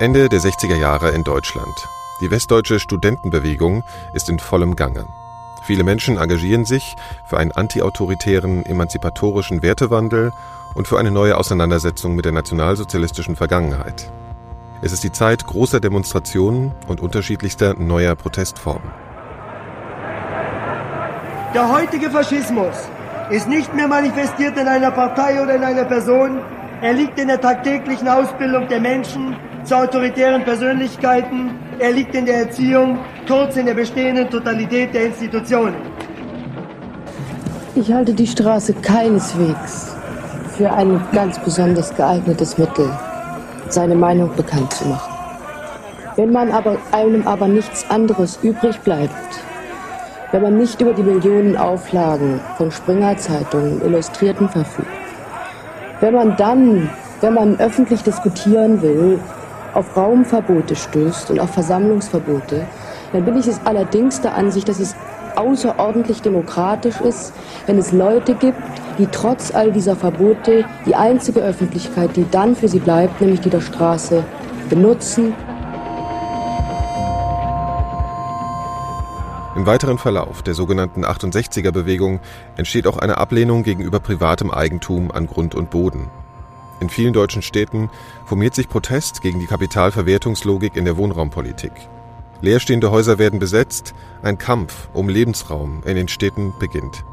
Ende der 60er Jahre in Deutschland. Die westdeutsche Studentenbewegung ist in vollem Gange. Viele Menschen engagieren sich für einen antiautoritären, emanzipatorischen Wertewandel und für eine neue Auseinandersetzung mit der nationalsozialistischen Vergangenheit. Es ist die Zeit großer Demonstrationen und unterschiedlichster neuer Protestformen. Der heutige Faschismus ist nicht mehr manifestiert in einer Partei oder in einer Person. Er liegt in der tagtäglichen Ausbildung der Menschen zu autoritären Persönlichkeiten. Er liegt in der Erziehung, kurz in der bestehenden Totalität der Institutionen. Ich halte die Straße keineswegs für ein ganz besonders geeignetes Mittel, seine Meinung bekannt zu machen. Wenn man aber einem aber nichts anderes übrig bleibt, wenn man nicht über die Millionen Auflagen von Springer-Zeitungen, Illustrierten verfügt, wenn man dann, wenn man öffentlich diskutieren will, auf Raumverbote stößt und auf Versammlungsverbote, dann bin ich es allerdings der Ansicht, dass es außerordentlich demokratisch ist, wenn es Leute gibt, die trotz all dieser Verbote die einzige Öffentlichkeit, die dann für sie bleibt, nämlich die der Straße, benutzen Im weiteren Verlauf der sogenannten 68er-Bewegung entsteht auch eine Ablehnung gegenüber privatem Eigentum an Grund und Boden. In vielen deutschen Städten formiert sich Protest gegen die Kapitalverwertungslogik in der Wohnraumpolitik. Leerstehende Häuser werden besetzt, ein Kampf um Lebensraum in den Städten beginnt.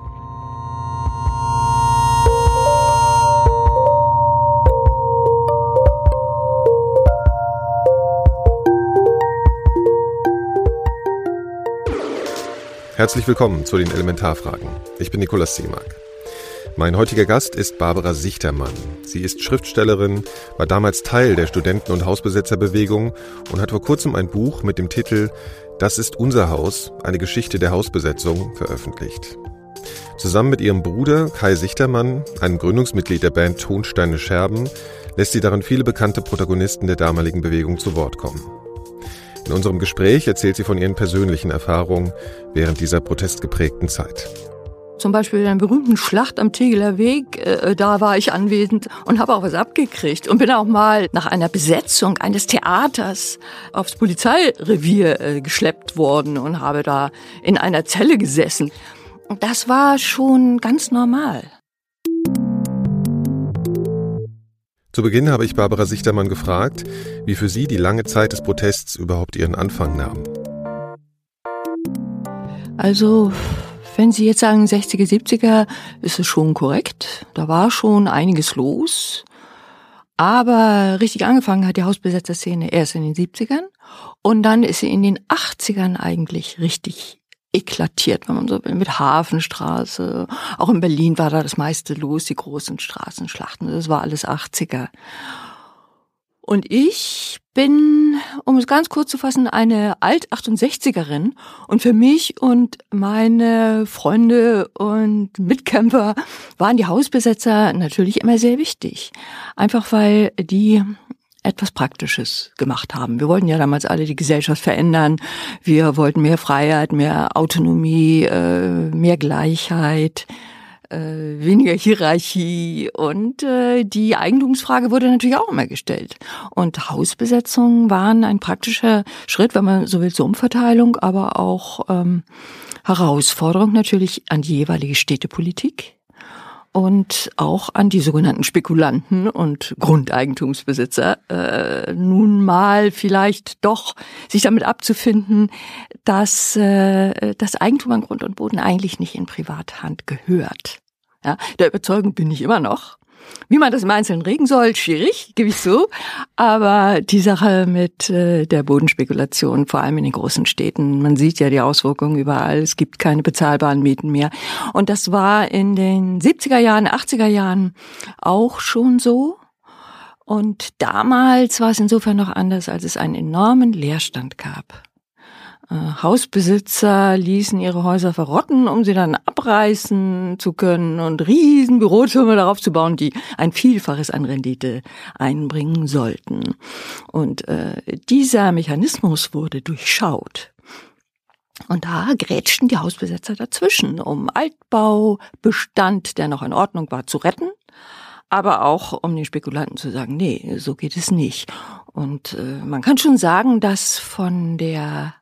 Herzlich willkommen zu den Elementarfragen. Ich bin Nikolaus Seemark. Mein heutiger Gast ist Barbara Sichtermann. Sie ist Schriftstellerin, war damals Teil der Studenten- und Hausbesetzerbewegung und hat vor kurzem ein Buch mit dem Titel Das ist unser Haus, eine Geschichte der Hausbesetzung veröffentlicht. Zusammen mit ihrem Bruder Kai Sichtermann, einem Gründungsmitglied der Band Tonsteine Scherben, lässt sie darin viele bekannte Protagonisten der damaligen Bewegung zu Wort kommen. In unserem Gespräch erzählt sie von ihren persönlichen Erfahrungen während dieser protestgeprägten Zeit. Zum Beispiel in einer berühmten Schlacht am Tegeler Weg, äh, da war ich anwesend und habe auch was abgekriegt und bin auch mal nach einer Besetzung eines Theaters aufs Polizeirevier äh, geschleppt worden und habe da in einer Zelle gesessen. Das war schon ganz normal. Zu Beginn habe ich Barbara Sichtermann gefragt, wie für sie die lange Zeit des Protests überhaupt ihren Anfang nahm. Also, wenn Sie jetzt sagen 60er, 70er, ist es schon korrekt. Da war schon einiges los. Aber richtig angefangen hat die Hausbesetzerszene erst in den 70ern. Und dann ist sie in den 80ern eigentlich richtig eklatiert, wenn man so will, mit Hafenstraße. Auch in Berlin war da das meiste los, die großen Straßenschlachten. Das war alles 80er. Und ich bin, um es ganz kurz zu fassen, eine Alt-68erin. Und für mich und meine Freunde und Mitkämpfer waren die Hausbesetzer natürlich immer sehr wichtig. Einfach weil die etwas Praktisches gemacht haben. Wir wollten ja damals alle die Gesellschaft verändern. Wir wollten mehr Freiheit, mehr Autonomie, äh, mehr Gleichheit, äh, weniger Hierarchie und äh, die Eigentumsfrage wurde natürlich auch immer gestellt. Und Hausbesetzungen waren ein praktischer Schritt, wenn man so will, zur Umverteilung, aber auch ähm, Herausforderung natürlich an die jeweilige Städtepolitik und auch an die sogenannten Spekulanten und Grundeigentumsbesitzer äh, nun mal vielleicht doch sich damit abzufinden, dass äh, das Eigentum an Grund und Boden eigentlich nicht in Privathand gehört. Ja, der Überzeugung bin ich immer noch. Wie man das im Einzelnen regeln soll, schwierig, gebe ich so. Aber die Sache mit äh, der Bodenspekulation, vor allem in den großen Städten, man sieht ja die Auswirkungen überall. Es gibt keine bezahlbaren Mieten mehr. Und das war in den 70er Jahren, 80er Jahren auch schon so. Und damals war es insofern noch anders, als es einen enormen Leerstand gab. Äh, Hausbesitzer ließen ihre Häuser verrotten, um sie dann abreißen zu können und riesen Bürotürme darauf zu bauen, die ein Vielfaches an Rendite einbringen sollten. Und äh, dieser Mechanismus wurde durchschaut. Und da grätschten die Hausbesetzer dazwischen, um Altbaubestand, der noch in Ordnung war, zu retten aber auch um den Spekulanten zu sagen, nee, so geht es nicht. Und äh, man kann schon sagen, dass von der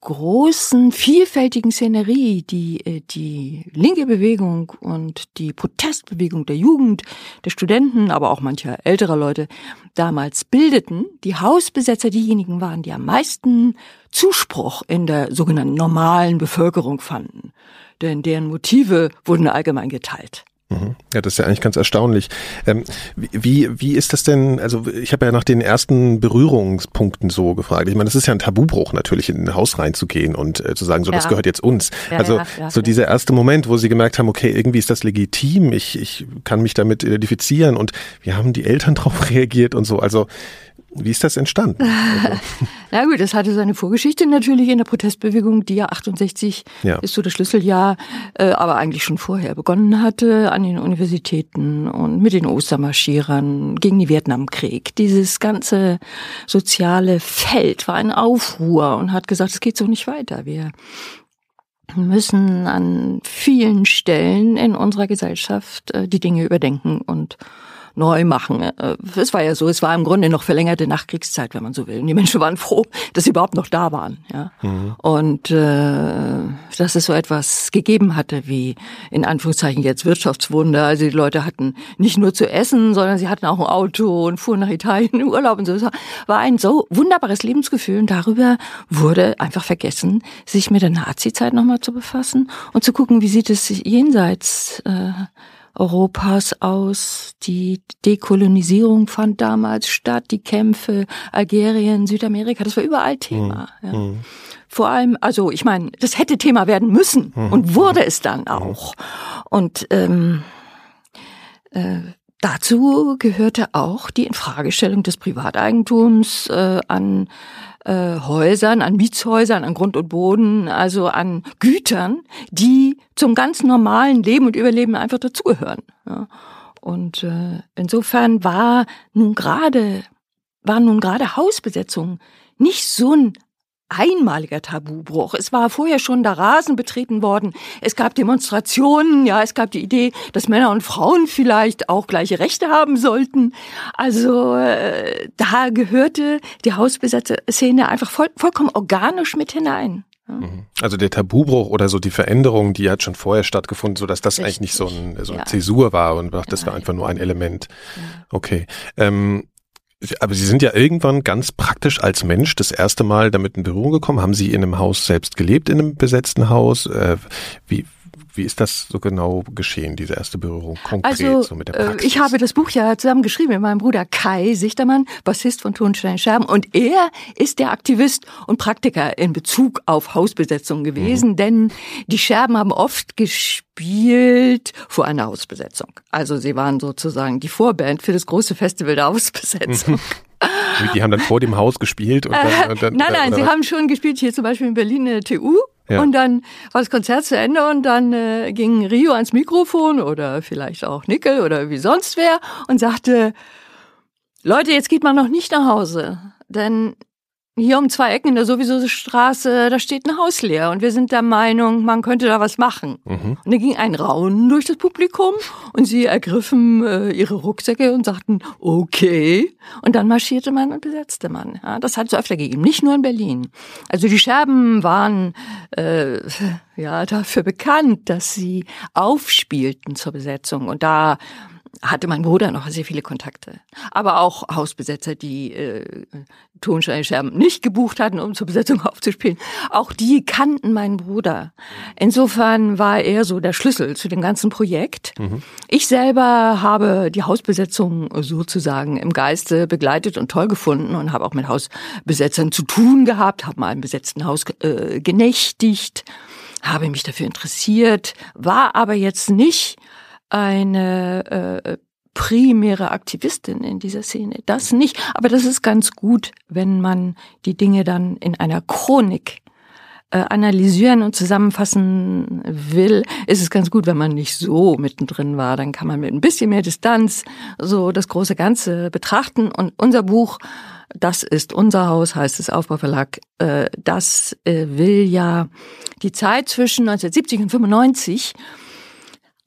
großen, vielfältigen Szenerie, die äh, die linke Bewegung und die Protestbewegung der Jugend, der Studenten, aber auch mancher älterer Leute damals bildeten, die Hausbesetzer diejenigen waren, die am meisten Zuspruch in der sogenannten normalen Bevölkerung fanden. Denn deren Motive wurden allgemein geteilt. Mhm. Ja, das ist ja eigentlich ganz erstaunlich. Ähm, wie, wie ist das denn, also ich habe ja nach den ersten Berührungspunkten so gefragt. Ich meine, das ist ja ein Tabubruch natürlich, in ein Haus reinzugehen und äh, zu sagen, so, ja. das gehört jetzt uns. Ja, also ja, so dieser erste Moment, wo sie gemerkt haben, okay, irgendwie ist das legitim, ich, ich kann mich damit identifizieren und wie haben die Eltern darauf reagiert und so. Also wie ist das entstanden? Also. Na gut, das hatte seine Vorgeschichte natürlich in der Protestbewegung, die ja 68 ja. ist so das Schlüsseljahr, äh, aber eigentlich schon vorher begonnen hatte an den Universitäten und mit den Ostermarschierern gegen den Vietnamkrieg. Dieses ganze soziale Feld war ein Aufruhr und hat gesagt, es geht so nicht weiter. Wir müssen an vielen Stellen in unserer Gesellschaft äh, die Dinge überdenken und neu machen. Äh, es war ja so, es war im Grunde noch verlängerte Nachkriegszeit, wenn man so will. Und die Menschen waren froh, dass sie überhaupt noch da waren. Ja? Mhm. Und äh, dass es so etwas gegeben hatte wie in Anführungszeichen jetzt Wirtschaftswunder. Also die Leute hatten nicht nur zu essen, sondern sie hatten auch ein Auto und fuhren nach Italien in Urlaub und so. Es war ein so wunderbares Lebensgefühl und darüber wurde einfach vergessen, sich mit der Nazi-Zeit nochmal zu befassen und zu gucken, wie sieht es jenseits äh, Europas aus. Die Dekolonisierung fand damals statt, die Kämpfe, Algerien, Südamerika, das war überall Thema. Mhm. Ja. Mhm. Vor allem, also ich meine, das hätte Thema werden müssen mhm. und wurde es dann mhm. auch. Und ähm, äh, dazu gehörte auch die Infragestellung des Privateigentums äh, an äh, Häusern, an Mietshäusern, an Grund und Boden, also an Gütern, die zum ganz normalen Leben und Überleben einfach dazugehören. Ja. Und äh, insofern war nun gerade war nun gerade Hausbesetzung nicht so ein einmaliger Tabubruch. Es war vorher schon der Rasen betreten worden. Es gab Demonstrationen, ja, es gab die Idee, dass Männer und Frauen vielleicht auch gleiche Rechte haben sollten. Also äh, da gehörte die Hausbesetzer-Szene einfach voll, vollkommen organisch mit hinein. Mhm. Also der Tabubruch oder so die Veränderung, die hat schon vorher stattgefunden, so dass das Richtig. eigentlich nicht so, ein, so eine ja. Zäsur war und das war einfach nur ein Element. Okay. Ähm, aber Sie sind ja irgendwann ganz praktisch als Mensch das erste Mal damit in Berührung gekommen. Haben Sie in einem Haus selbst gelebt, in einem besetzten Haus? Äh, wie, wie ist das so genau geschehen, diese erste Berührung konkret also, so mit der äh, Praxis? Ich habe das Buch ja zusammen geschrieben mit meinem Bruder Kai Sichtermann, Bassist von Tonstein Scherben. Und er ist der Aktivist und Praktiker in Bezug auf Hausbesetzung gewesen, mhm. denn die Scherben haben oft gespielt vor einer Hausbesetzung. Also sie waren sozusagen die Vorband für das große Festival der Hausbesetzung. Die haben dann vor dem Haus gespielt? Und dann, und dann, nein, nein, sie was? haben schon gespielt, hier zum Beispiel in Berlin in der TU. Und dann war das Konzert zu Ende und dann äh, ging Rio ans Mikrofon oder vielleicht auch Nickel oder wie sonst wer und sagte, Leute, jetzt geht man noch nicht nach Hause, denn hier um zwei Ecken in der sowieso Straße, da steht ein Haus leer und wir sind der Meinung, man könnte da was machen. Mhm. Und da ging ein Raunen durch das Publikum und sie ergriffen äh, ihre Rucksäcke und sagten, okay. Und dann marschierte man und besetzte man. Ja, das hat es öfter gegeben, nicht nur in Berlin. Also die Scherben waren äh, ja dafür bekannt, dass sie aufspielten zur Besetzung und da hatte mein Bruder noch sehr viele Kontakte. Aber auch Hausbesetzer, die äh, Tonsteinscherben nicht gebucht hatten, um zur Besetzung aufzuspielen. Auch die kannten meinen Bruder. Insofern war er so der Schlüssel zu dem ganzen Projekt. Mhm. Ich selber habe die Hausbesetzung sozusagen im Geiste begleitet und toll gefunden und habe auch mit Hausbesetzern zu tun gehabt, habe mal im besetzten Haus äh, genächtigt, habe mich dafür interessiert, war aber jetzt nicht eine äh, primäre Aktivistin in dieser Szene. Das nicht, aber das ist ganz gut, wenn man die Dinge dann in einer Chronik äh, analysieren und zusammenfassen will, ist es ganz gut, wenn man nicht so mittendrin war. Dann kann man mit ein bisschen mehr Distanz so das große Ganze betrachten. Und unser Buch, das ist unser Haus, heißt es Aufbauverlag, äh, das äh, will ja die Zeit zwischen 1970 und 95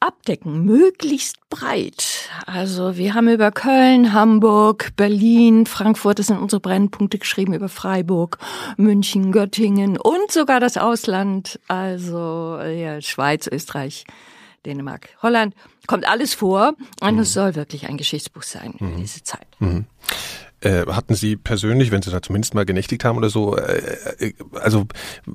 abdecken, möglichst breit. Also wir haben über Köln, Hamburg, Berlin, Frankfurt, das sind unsere Brennpunkte geschrieben, über Freiburg, München, Göttingen und sogar das Ausland, also ja, Schweiz, Österreich, Dänemark, Holland. Kommt alles vor und mhm. es soll wirklich ein Geschichtsbuch sein mhm. diese Zeit. Mhm. Äh, hatten Sie persönlich, wenn Sie da zumindest mal genächtigt haben oder so, äh, äh, also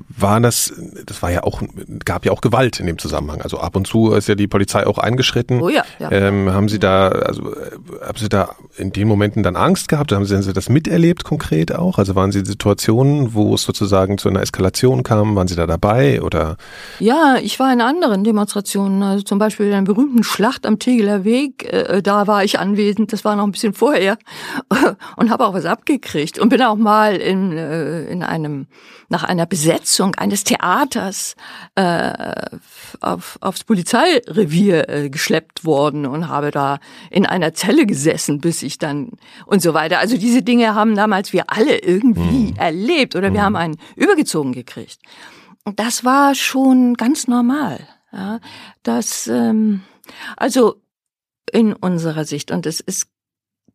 war das, das war ja auch, gab ja auch Gewalt in dem Zusammenhang. Also ab und zu ist ja die Polizei auch eingeschritten. Oh ja. ja. Ähm, haben Sie da, also äh, haben Sie da in den Momenten dann Angst gehabt? Haben Sie, haben Sie das miterlebt konkret auch? Also waren Sie in Situationen, wo es sozusagen zu einer Eskalation kam? Waren Sie da dabei oder? Ja, ich war in anderen Demonstrationen, also zum Beispiel in der berühmten Schlacht am Tegeler Weg, äh, da war ich anwesend. Das war noch ein bisschen vorher und habe auch was abgekriegt und bin auch mal in, äh, in einem nach einer Besetzung eines Theaters äh, auf, aufs Polizeirevier äh, geschleppt worden und habe da in einer Zelle gesessen, bis ich dann und so weiter. Also diese Dinge haben damals wir alle irgendwie mhm. erlebt oder wir mhm. haben einen übergezogen gekriegt. Und das war schon ganz normal. Ja, das ähm, also in unserer Sicht und es ist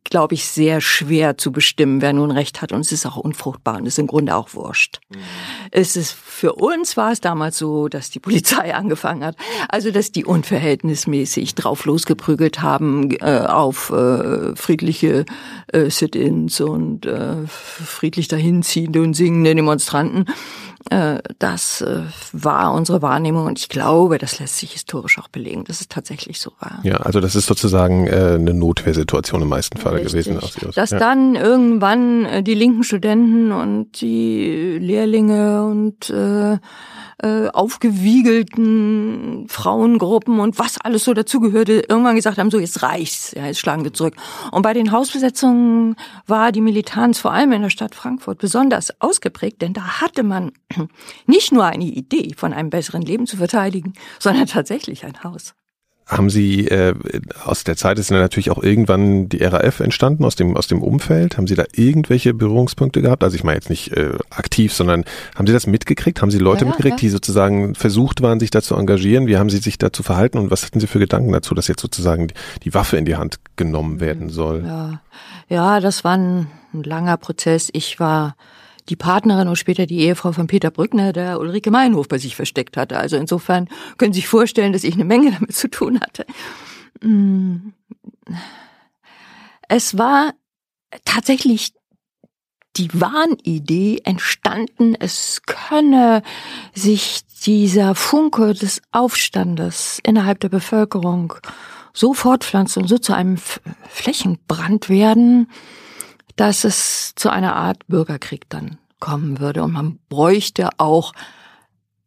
glaube ich, sehr schwer zu bestimmen, wer nun recht hat. Und es ist auch unfruchtbar und ist im Grunde auch wurscht. Mhm. Es ist, für uns war es damals so, dass die Polizei angefangen hat. Also, dass die unverhältnismäßig drauf losgeprügelt haben äh, auf äh, friedliche äh, Sit-ins und äh, friedlich dahinziehende und singende Demonstranten. Äh, das äh, war unsere Wahrnehmung und ich glaube, das lässt sich historisch auch belegen, dass es tatsächlich so war. Ja, also das ist sozusagen äh, eine Notwehrsituation im meisten Fall Richtig. gewesen. Dass ja. dann irgendwann die linken Studenten und die Lehrlinge und äh, aufgewiegelten Frauengruppen und was alles so dazugehörte, irgendwann gesagt haben, so jetzt reicht's, ja, jetzt schlagen wir zurück. Und bei den Hausbesetzungen war die Militanz vor allem in der Stadt Frankfurt besonders ausgeprägt, denn da hatte man nicht nur eine Idee von einem besseren Leben zu verteidigen, sondern tatsächlich ein Haus. Haben Sie äh, aus der Zeit ist dann natürlich auch irgendwann die RAF entstanden aus dem aus dem Umfeld. Haben Sie da irgendwelche Berührungspunkte gehabt? Also ich meine jetzt nicht äh, aktiv, sondern haben Sie das mitgekriegt? Haben Sie Leute ja, mitgekriegt, ja. die sozusagen versucht waren, sich da zu engagieren? Wie haben Sie sich dazu verhalten und was hatten Sie für Gedanken dazu, dass jetzt sozusagen die, die Waffe in die Hand genommen werden soll? Ja, ja, das war ein, ein langer Prozess. Ich war die Partnerin und später die Ehefrau von Peter Brückner, der Ulrike Meinhof bei sich versteckt hatte. Also insofern können Sie sich vorstellen, dass ich eine Menge damit zu tun hatte. Mm. Es war tatsächlich die Wahnidee entstanden, es könne sich dieser Funke des Aufstandes innerhalb der Bevölkerung so fortpflanzen und so zu einem Flächenbrand werden, dass es zu einer Art Bürgerkrieg dann kommen würde. Und man bräuchte auch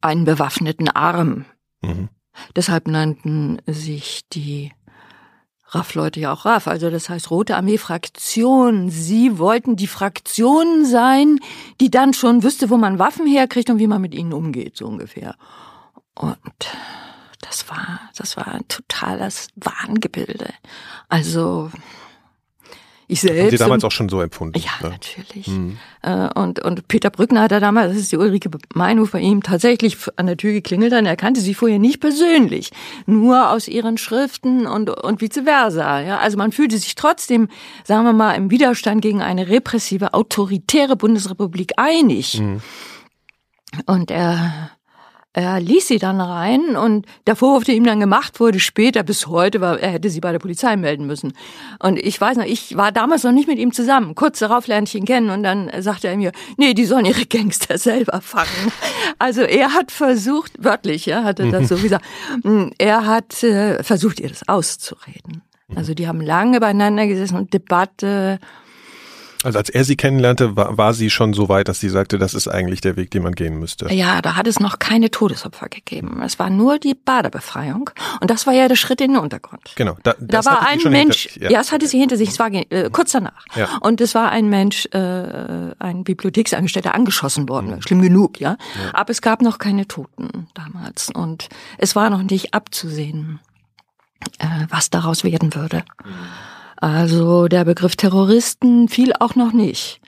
einen bewaffneten Arm. Mhm. Deshalb nannten sich die RAF-Leute ja auch RAF, also das heißt Rote Armee-Fraktion. Sie wollten die Fraktion sein, die dann schon wüsste, wo man Waffen herkriegt und wie man mit ihnen umgeht, so ungefähr. Und das war, das war ein totales Wahngebilde. Also, ich selbst. Haben Sie damals auch schon so empfunden? Ja, ne? natürlich. Mhm. Und, und Peter Brückner hat da damals, das ist die Ulrike Meinhof bei ihm, tatsächlich an der Tür geklingelt und er kannte sie vorher nicht persönlich. Nur aus ihren Schriften und, und vice versa. Ja, also man fühlte sich trotzdem, sagen wir mal, im Widerstand gegen eine repressive, autoritäre Bundesrepublik einig. Mhm. Und er er ließ sie dann rein und der Vorwurf, der ihm dann gemacht wurde, später bis heute, war, er hätte sie bei der Polizei melden müssen. Und ich weiß noch, ich war damals noch nicht mit ihm zusammen. Kurz darauf lernte ich ihn kennen und dann sagte er mir, nee, die sollen ihre Gangster selber fangen. Also er hat versucht, wörtlich, ja, hat er das so gesagt, hm, er hat äh, versucht, ihr das auszureden. Also die haben lange beieinander gesessen und Debatte also als er sie kennenlernte, war, war sie schon so weit, dass sie sagte, das ist eigentlich der Weg, den man gehen müsste. Ja, da hat es noch keine Todesopfer gegeben. Es war nur die Badebefreiung. Und das war ja der Schritt in den Untergrund. Genau. Da, da war ein Mensch, hinter, ja. ja, es hatte sie hinter sich, es war äh, kurz danach. Ja. Und es war ein Mensch, äh, ein Bibliotheksangestellter angeschossen worden. Mhm. Schlimm genug, ja? ja. Aber es gab noch keine Toten damals. Und es war noch nicht abzusehen, äh, was daraus werden würde. Mhm. Also der Begriff Terroristen fiel auch noch nicht.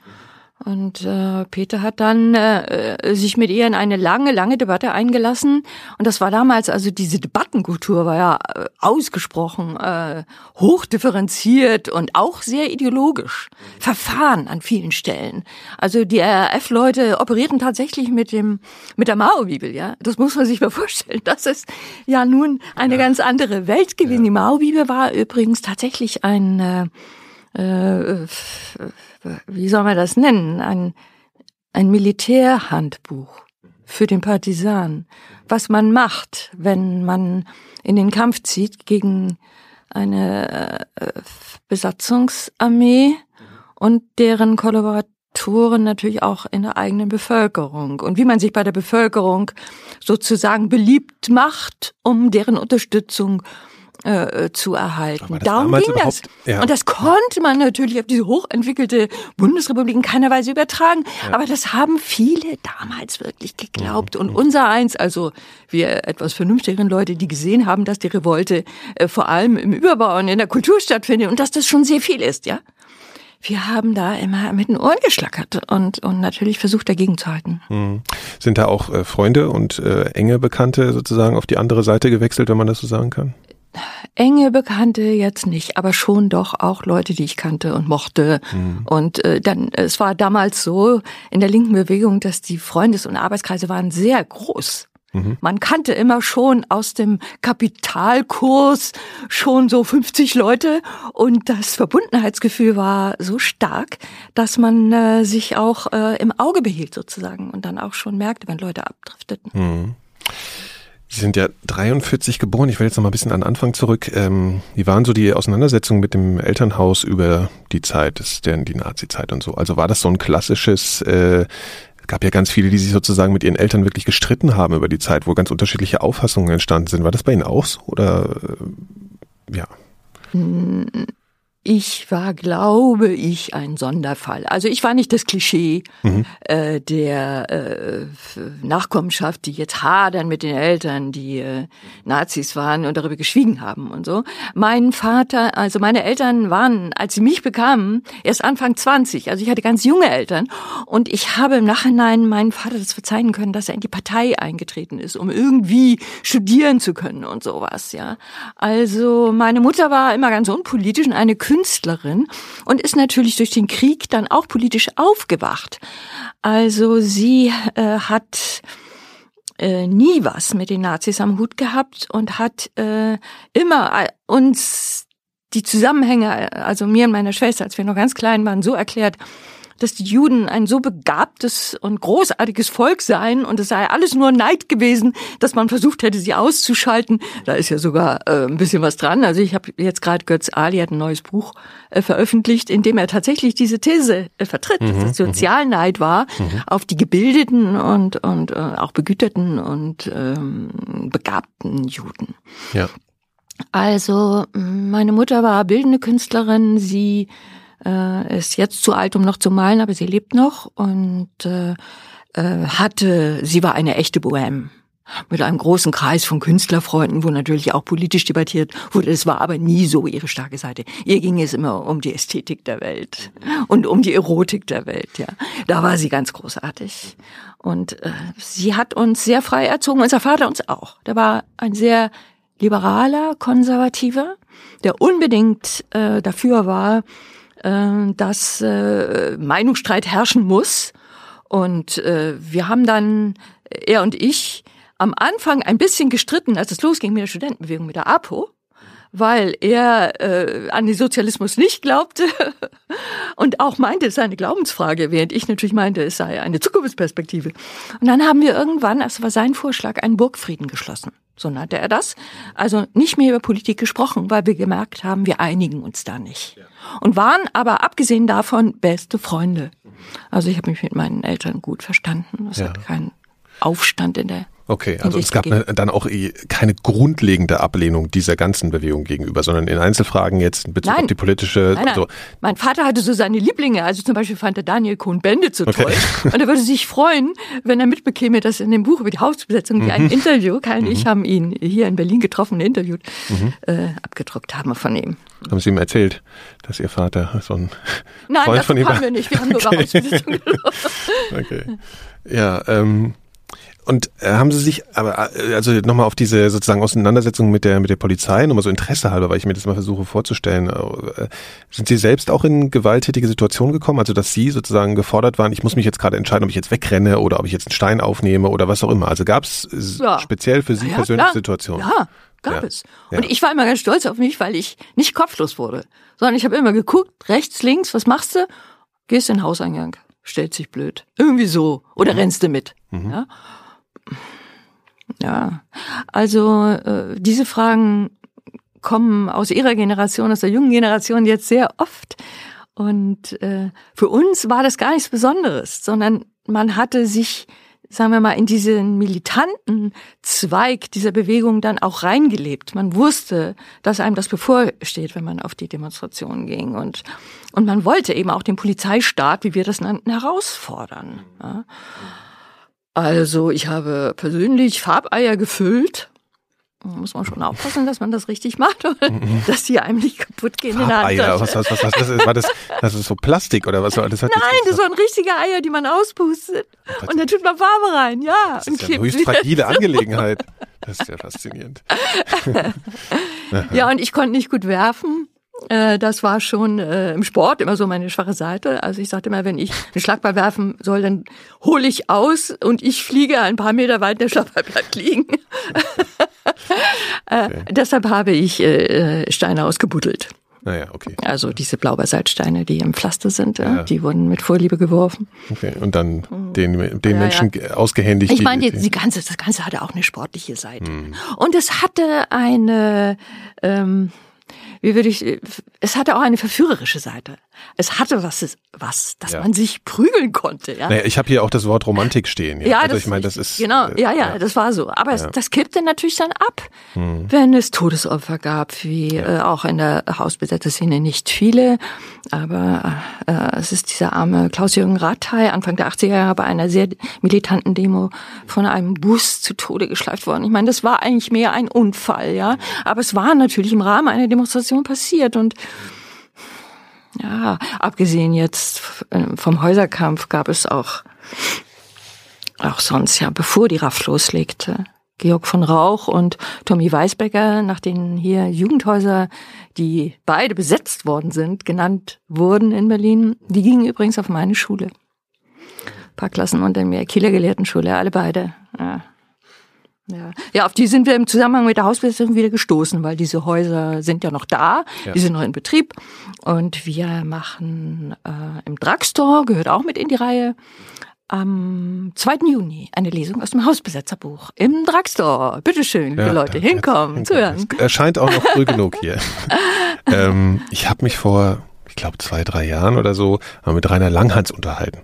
Und äh, Peter hat dann äh, sich mit ihr in eine lange, lange Debatte eingelassen. Und das war damals, also diese Debattenkultur war ja äh, ausgesprochen äh, hochdifferenziert und auch sehr ideologisch. Verfahren an vielen Stellen. Also die RAF-Leute operierten tatsächlich mit dem mit der Mao-Bibel, ja. Das muss man sich mal vorstellen. Das ist ja nun eine ja. ganz andere Welt gewesen. Ja. Die Mao-Bibel war übrigens tatsächlich ein äh, äh, wie soll man das nennen, ein, ein Militärhandbuch für den Partisan, was man macht, wenn man in den Kampf zieht gegen eine äh, Besatzungsarmee und deren Kollaboratoren natürlich auch in der eigenen Bevölkerung. Und wie man sich bei der Bevölkerung sozusagen beliebt macht, um deren Unterstützung äh, äh, zu erhalten. Darum ging das. Ja. Und das konnte man natürlich auf diese hochentwickelte Bundesrepublik in keiner Weise übertragen. Ja. Aber das haben viele damals wirklich geglaubt. Mhm. Und unser eins, also wir etwas vernünftigeren Leute, die gesehen haben, dass die Revolte äh, vor allem im Überbau und in der Kultur stattfindet und dass das schon sehr viel ist, ja. Wir haben da immer mit den Ohren geschlackert und, und natürlich versucht, dagegen zu halten. Mhm. Sind da auch äh, Freunde und äh, enge Bekannte sozusagen auf die andere Seite gewechselt, wenn man das so sagen kann? Enge Bekannte jetzt nicht, aber schon doch auch Leute, die ich kannte und mochte. Mhm. Und äh, dann, es war damals so in der linken Bewegung, dass die Freundes- und Arbeitskreise waren sehr groß. Mhm. Man kannte immer schon aus dem Kapitalkurs schon so 50 Leute und das Verbundenheitsgefühl war so stark, dass man äh, sich auch äh, im Auge behielt sozusagen und dann auch schon merkte, wenn Leute abdrifteten. Mhm. Sie sind ja 43 geboren. Ich will jetzt noch mal ein bisschen an Anfang zurück. Ähm, wie waren so die Auseinandersetzungen mit dem Elternhaus über die Zeit, der, die Nazi-Zeit und so? Also war das so ein klassisches, äh, gab ja ganz viele, die sich sozusagen mit ihren Eltern wirklich gestritten haben über die Zeit, wo ganz unterschiedliche Auffassungen entstanden sind. War das bei Ihnen auch so? Oder äh, ja? Ich war, glaube ich, ein Sonderfall. Also ich war nicht das Klischee mhm. äh, der äh, Nachkommenschaft, die jetzt hadern mit den Eltern, die äh, Nazis waren und darüber geschwiegen haben und so. Mein Vater, also meine Eltern waren, als sie mich bekamen, erst Anfang 20. Also ich hatte ganz junge Eltern und ich habe im Nachhinein meinen Vater das verzeihen können, dass er in die Partei eingetreten ist, um irgendwie studieren zu können und sowas. Ja, also meine Mutter war immer ganz unpolitisch und eine Künstlerin und ist natürlich durch den Krieg dann auch politisch aufgewacht. Also sie äh, hat äh, nie was mit den Nazis am Hut gehabt und hat äh, immer äh, uns die Zusammenhänge, also mir und meiner Schwester, als wir noch ganz klein waren, so erklärt, dass die Juden ein so begabtes und großartiges Volk seien und es sei alles nur Neid gewesen, dass man versucht hätte, sie auszuschalten. Da ist ja sogar äh, ein bisschen was dran. Also ich habe jetzt gerade Götz Ali hat ein neues Buch äh, veröffentlicht, in dem er tatsächlich diese These äh, vertritt, mhm, dass Sozialneid war mhm. auf die gebildeten und und äh, auch begüterten und ähm, begabten Juden. Ja. Also meine Mutter war bildende Künstlerin, sie äh, ist jetzt zu alt, um noch zu malen, aber sie lebt noch und äh, äh, hatte, sie war eine echte Bohème mit einem großen Kreis von Künstlerfreunden, wo natürlich auch politisch debattiert wurde. Es war aber nie so ihre starke Seite. Ihr ging es immer um die Ästhetik der Welt und um die Erotik der Welt. Ja, da war sie ganz großartig. Und äh, sie hat uns sehr frei erzogen. Unser Vater uns auch. Der war ein sehr liberaler, konservativer, der unbedingt äh, dafür war, äh, dass äh, Meinungsstreit herrschen muss. Und äh, wir haben dann, er und ich, am Anfang ein bisschen gestritten, als es losging mit der Studentenbewegung, mit der APO, weil er äh, an den Sozialismus nicht glaubte und auch meinte, es sei eine Glaubensfrage, während ich natürlich meinte, es sei eine Zukunftsperspektive. Und dann haben wir irgendwann, das war sein Vorschlag, einen Burgfrieden geschlossen so nannte er das. Also nicht mehr über Politik gesprochen, weil wir gemerkt haben, wir einigen uns da nicht. Und waren aber abgesehen davon beste Freunde. Also ich habe mich mit meinen Eltern gut verstanden. Es ja. hat keinen Aufstand in der Okay, also es gab eine, dann auch eh keine grundlegende Ablehnung dieser ganzen Bewegung gegenüber, sondern in Einzelfragen jetzt in Bezug Nein. auf die politische. Nein, nein. So. Mein Vater hatte so seine Lieblinge. Also zum Beispiel fand er Daniel Cohn-Bendit so Okay. toll. Und er würde sich freuen, wenn er mitbekäme, dass in dem Buch über die Hausbesetzung, wie ein Mhm. Interview, Kai und ich haben ihn hier in Berlin getroffen interviewt, äh, abgedruckt haben wir von ihm. Haben Sie ihm erzählt, dass Ihr Vater so ein Nein, Freund das von ihm haben war? wir nicht. Wir haben nur über Okay. Hausbesetzung gesprochen. Okay. Ja, ähm, und äh, haben Sie sich, aber äh, also nochmal auf diese sozusagen Auseinandersetzung mit der mit der Polizei, nochmal so Interesse halber, weil ich mir das mal versuche vorzustellen, äh, sind Sie selbst auch in gewalttätige Situationen gekommen, also dass Sie sozusagen gefordert waren, ich muss mich jetzt gerade entscheiden, ob ich jetzt wegrenne oder ob ich jetzt einen Stein aufnehme oder was auch immer. Also gab es Ja. speziell für Sie Ja, persönliche klar. Situationen? Ja, gab Ja. es. Und ich war immer ganz stolz auf mich, weil ich nicht kopflos wurde, sondern ich habe immer geguckt, rechts, links, was machst du? Gehst in den Hauseingang, stellt sich blöd. Irgendwie so. Oder rennst du mit. Ja? Ja, also äh, diese Fragen kommen aus ihrer Generation, aus der jungen Generation jetzt sehr oft. Und äh, für uns war das gar nichts Besonderes, sondern man hatte sich, sagen wir mal, in diesen militanten Zweig dieser Bewegung dann auch reingelebt. Man wusste, dass einem das bevorsteht, wenn man auf die Demonstrationen ging. Und, und man wollte eben auch den Polizeistaat, wie wir das nannten, herausfordern. Ja. Also ich habe persönlich Farbeier gefüllt. Da muss man schon aufpassen, dass man das richtig macht, dass die einem nicht kaputt gehen in der Handtasche. was, was, was, was, das ist, war das, das ist so Plastik oder was das? Hat Nein, das waren richtige Eier, die man auspustet. Und dann tut man Farbe rein, ja. das und ist ja eine höchst fragile Angelegenheit. Das ist ja faszinierend. Ja, und ich konnte nicht gut werfen. Äh, Das war schon äh, im Sport immer so meine schwache Seite. Also ich sagte immer, wenn ich einen Schlagball werfen soll, dann hole ich aus und ich fliege ein paar Meter weit, der Schlagball bleibt liegen. äh, deshalb habe ich äh, Steine ausgebuddelt. Naja, okay. Also diese Blaubeersalzsteine, die im Pflaster sind, ja. Ja. die wurden mit Vorliebe geworfen. Okay, und dann den, den Hm. Ja, Menschen ausgehändigt. Ich meine, die- die ganze, das Ganze hatte auch eine sportliche Seite. Hm. Und es hatte eine, ähm, wie würde ich, es hatte auch eine verführerische Seite. Es hatte was, was, dass Ja. man sich prügeln konnte. Ja, Naja, ich habe hier auch das Wort Romantik stehen. Ja, ja also das, ich meine, das ist genau, äh, ja, ja, das war so. Aber es, das kippte natürlich dann ab, Hm. wenn es Todesopfer gab, wie äh, auch in der Hausbesetzerszene nicht viele. Aber äh, es ist dieser arme Klaus-Jürgen Rathai Anfang der 80er Jahre bei einer sehr militanten Demo von einem Bus zu Tode geschleift worden. Ich meine, das war eigentlich mehr ein Unfall, ja. Aber es war natürlich im Rahmen einer Demonstration passiert und ja, abgesehen jetzt äh, vom Häuserkampf gab es auch auch sonst, ja, bevor die RAF loslegte. Georg von Rauch und Tommy Weisbecker, nach denen hier Jugendhäuser, die beide besetzt worden sind, genannt wurden in Berlin. Die gingen übrigens auf meine Schule. Ein paar Klassen unter mir, Kieler Gelehrtenschule, alle beide. Ja. Ja. ja, auf die sind wir im Zusammenhang mit der Hausbesetzung wieder gestoßen, weil diese Häuser sind ja noch da, Ja. die sind noch in Betrieb. Und wir machen äh, im Drugstore, gehört auch mit in die Reihe, am 2. Juni eine Lesung aus dem Hausbesetzerbuch im Drugstore. Bitteschön, liebe Ja, Leute, hinkommen, zuhören. Es erscheint auch noch früh genug hier. ähm, ich habe mich vor, ich glaube, zwei, drei Jahren oder so mal mit Rainer Langhans unterhalten.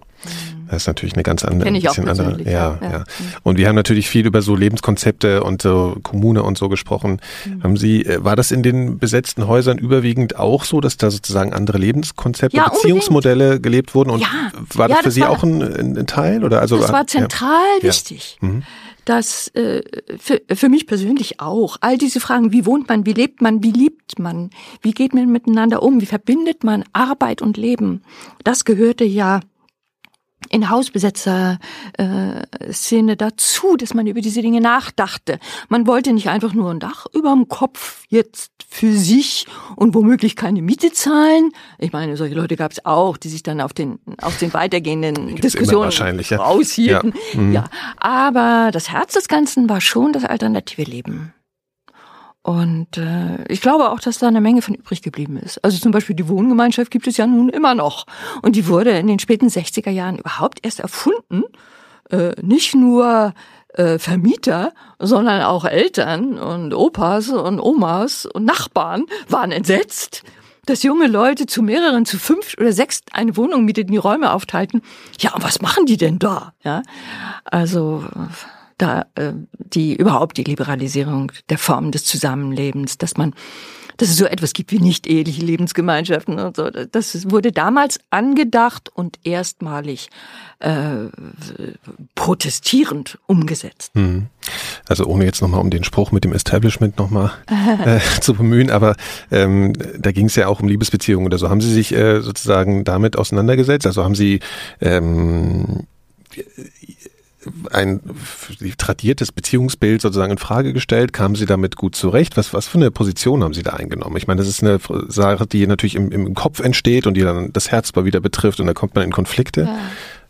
Das ist natürlich eine ganz andere, Kenn ein ich auch andere. Ja, ja, ja. Und wir haben natürlich viel über so Lebenskonzepte und so Kommune und so gesprochen. Mhm. Haben Sie, äh, war das in den besetzten Häusern überwiegend auch so, dass da sozusagen andere Lebenskonzepte, Ja, unbedingt. Beziehungsmodelle gelebt wurden? Und Ja. war das Ja, für das Sie war- auch ein, ein, Teil? Oder also Das war zentral wichtig. Mhm. Das äh, für, für mich persönlich auch. All diese Fragen, wie wohnt man, wie lebt man, wie liebt man, wie geht man miteinander um, wie verbindet man Arbeit und Leben, das gehörte ja in Hausbesetzer äh, Szene dazu, dass man über diese Dinge nachdachte. Man wollte nicht einfach nur ein Dach über dem Kopf jetzt für sich und womöglich keine Miete zahlen. Ich meine, solche Leute gab es auch, die sich dann auf den aus den weitergehenden gibt's Diskussionen wahrscheinlich, ja. raushielten. Ja. Mhm. Ja, aber das Herz des Ganzen war schon das alternative Leben. Und äh, ich glaube auch, dass da eine Menge von übrig geblieben ist. Also zum Beispiel die Wohngemeinschaft gibt es ja nun immer noch. Und die wurde in den späten 60er Jahren überhaupt erst erfunden. Äh, nicht nur äh, Vermieter, sondern auch Eltern und Opas und Omas und Nachbarn waren entsetzt, dass junge Leute zu mehreren, zu fünf oder sechs eine Wohnung mieteten, die Räume aufteilten. Ja, und was machen die denn da? Ja, also da äh, die überhaupt die Liberalisierung der Formen des Zusammenlebens, dass man dass es so etwas gibt wie nicht eheliche Lebensgemeinschaften und so. Das wurde damals angedacht und erstmalig äh, protestierend umgesetzt. Hm. Also ohne jetzt nochmal um den Spruch mit dem Establishment nochmal äh, zu bemühen, aber ähm, da ging es ja auch um Liebesbeziehungen oder so. Haben Sie sich äh, sozusagen damit auseinandergesetzt? Also haben Sie ähm, ein tradiertes Beziehungsbild sozusagen in Frage gestellt? Kamen Sie damit gut zurecht? Was, was für eine Position haben Sie da eingenommen? Ich meine, das ist eine Sache, die natürlich im, im Kopf entsteht und die dann das Herz mal wieder betrifft und da kommt man in Konflikte. Ja.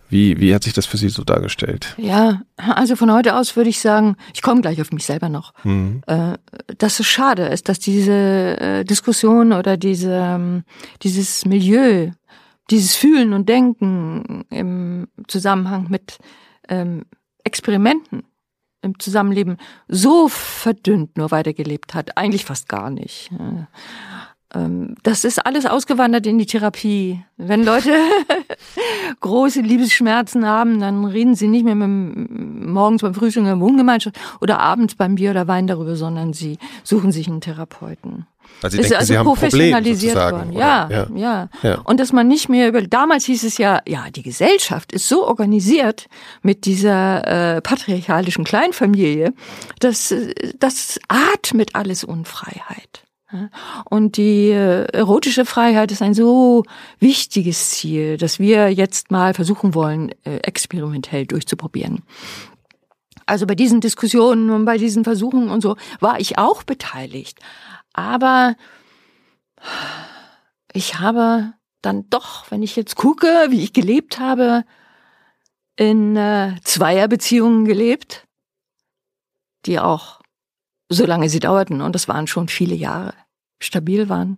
Wie, wie hat sich das für Sie so dargestellt? Ja, also von heute aus würde ich sagen, ich komme gleich auf mich selber noch, mhm. äh, dass es schade ist, dass diese äh, Diskussion oder diese, ähm, dieses Milieu, dieses Fühlen und Denken im Zusammenhang mit ähm, Experimenten im Zusammenleben so verdünnt nur weitergelebt hat. Eigentlich fast gar nicht. Ähm, das ist alles ausgewandert in die Therapie. Wenn Leute große Liebesschmerzen haben, dann reden sie nicht mehr mit, morgens beim Frühstück in der Wohngemeinschaft oder abends beim Bier oder Wein darüber, sondern sie suchen sich einen Therapeuten. Also Sie ist denken, also Sie haben professionalisiert worden. Ja, ja, ja, ja, Und dass man nicht mehr über, damals hieß es ja, ja, die Gesellschaft ist so organisiert mit dieser äh, patriarchalischen Kleinfamilie, dass das atmet alles Unfreiheit. Und die äh, erotische Freiheit ist ein so wichtiges Ziel, dass wir jetzt mal versuchen wollen, äh, experimentell durchzuprobieren. Also bei diesen Diskussionen und bei diesen Versuchen und so war ich auch beteiligt. Aber ich habe dann doch, wenn ich jetzt gucke, wie ich gelebt habe, in äh, Zweierbeziehungen gelebt, die auch, solange sie dauerten, und das waren schon viele Jahre, stabil waren.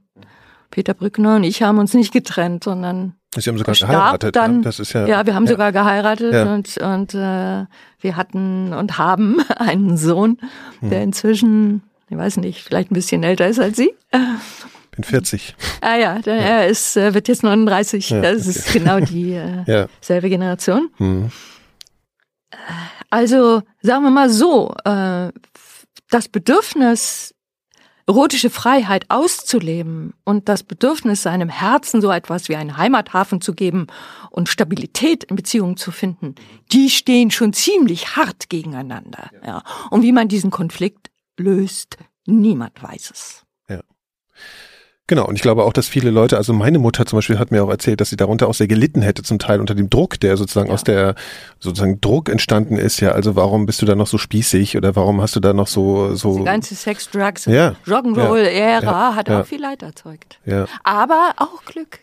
Peter Brückner und ich haben uns nicht getrennt, sondern Sie haben sogar geheiratet. Ne? Dann, das ist ja, ja, wir haben ja. sogar geheiratet ja. und, und äh, wir hatten und haben einen Sohn, der hm. inzwischen ich weiß nicht, vielleicht ein bisschen älter ist als Sie. Bin 40. Ah ja, der, ja. er ist, äh, wird jetzt 39. Ja, das okay. ist genau die äh, ja. selbe Generation. Mhm. Also sagen wir mal so, äh, das Bedürfnis, erotische Freiheit auszuleben und das Bedürfnis, seinem Herzen so etwas wie einen Heimathafen zu geben und Stabilität in Beziehungen zu finden, die stehen schon ziemlich hart gegeneinander. Ja. Und wie man diesen Konflikt löst. Niemand weiß es. Ja. Genau, und ich glaube auch, dass viele Leute, also meine Mutter zum Beispiel hat mir auch erzählt, dass sie darunter auch sehr gelitten hätte, zum Teil unter dem Druck, der sozusagen ja. aus der sozusagen Druck entstanden ist. Ja, also warum bist du da noch so spießig oder warum hast du da noch so so die ganze Sex, Drugs, ja. Rock'n'Roll-Ära ja. hat auch viel Leid erzeugt. Ja. Aber auch Glück.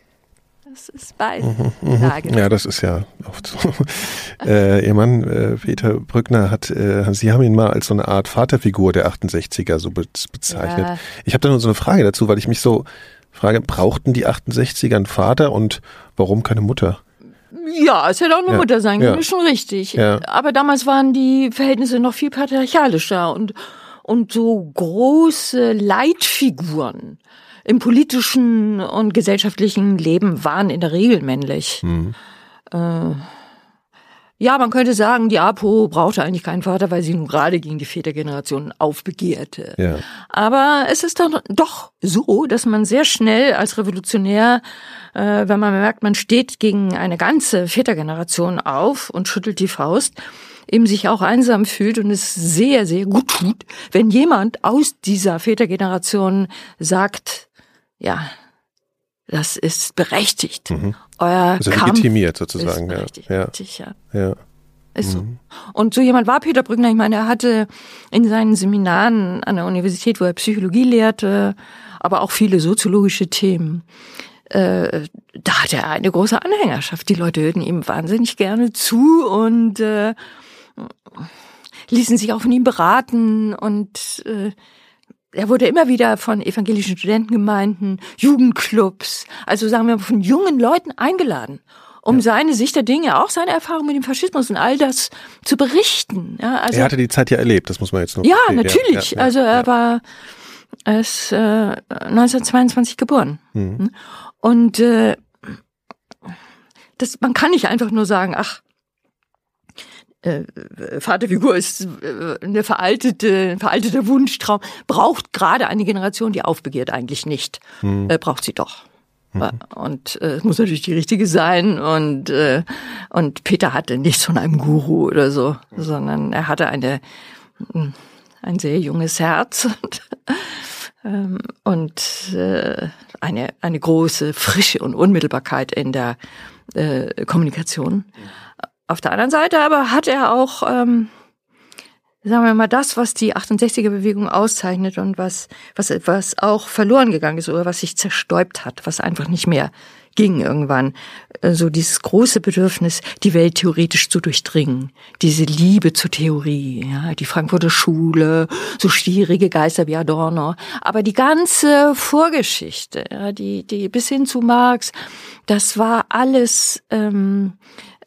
Das ist beides. Mhm, mhm. Ja, das ist ja oft so. äh, ihr Mann, äh, Peter Brückner, hat, äh, Sie haben ihn mal als so eine Art Vaterfigur der 68er so be bezeichnet. Ja. Ich habe da nur so eine Frage dazu, weil ich mich so frage, brauchten die 68er einen Vater und warum keine Mutter? Ja, es hätte auch eine ja. Mutter sein können, ja. schon richtig. Ja. Aber damals waren die Verhältnisse noch viel patriarchalischer und, und so große Leitfiguren im politischen und gesellschaftlichen Leben waren in der Regel männlich. Mhm. Äh, ja, man könnte sagen, die APO brauchte eigentlich keinen Vater, weil sie nun gerade gegen die Vätergeneration aufbegehrte. Ja. Aber es ist doch, doch so, dass man sehr schnell als Revolutionär, äh, wenn man merkt, man steht gegen eine ganze Vätergeneration auf und schüttelt die Faust, eben sich auch einsam fühlt und es sehr, sehr gut tut, wenn jemand aus dieser Vätergeneration sagt, ja, das ist berechtigt. Mhm. Euer also Kampf legitimiert sozusagen. Ist berechtigt, ja. Richtig, ja. ja. Ist so. Mhm. Und so jemand war Peter Brückner. Ich meine, er hatte in seinen Seminaren an der Universität, wo er Psychologie lehrte, aber auch viele soziologische Themen. Äh, da hatte er eine große Anhängerschaft. Die Leute hörten ihm wahnsinnig gerne zu und äh, ließen sich auch von ihm beraten und äh, er wurde immer wieder von evangelischen Studentengemeinden, Jugendclubs, also sagen wir von jungen Leuten eingeladen, um ja. seine Sicht der Dinge, auch seine Erfahrung mit dem Faschismus und all das zu berichten. Ja, also, er hatte die Zeit ja erlebt, das muss man jetzt noch. Ja, verstehen. natürlich. Ja, also er war er ist äh, 1922 geboren. Mhm. Hm? Und äh, das, man kann nicht einfach nur sagen, ach, äh, Vaterfigur ist äh, eine veraltete, ein veralteter Wunschtraum, braucht gerade eine Generation, die aufbegehrt eigentlich nicht. Hm. Äh, braucht sie doch. Mhm. Und äh, es muss natürlich die richtige sein. Und, äh, und Peter hatte nichts von einem Guru oder so, sondern er hatte eine, hm, ein sehr junges Herz und, ähm, und äh, eine, eine große Frische und Unmittelbarkeit in der äh, Kommunikation. Auf der anderen Seite aber hat er auch, ähm, sagen wir mal, das, was die 68er-Bewegung auszeichnet und was, was etwas auch verloren gegangen ist oder was sich zerstäubt hat, was einfach nicht mehr ging irgendwann. So also dieses große Bedürfnis, die Welt theoretisch zu durchdringen. Diese Liebe zur Theorie, ja, die Frankfurter Schule, so schwierige Geister wie Adorno. Aber die ganze Vorgeschichte, ja, die, die bis hin zu Marx, das war alles, ähm,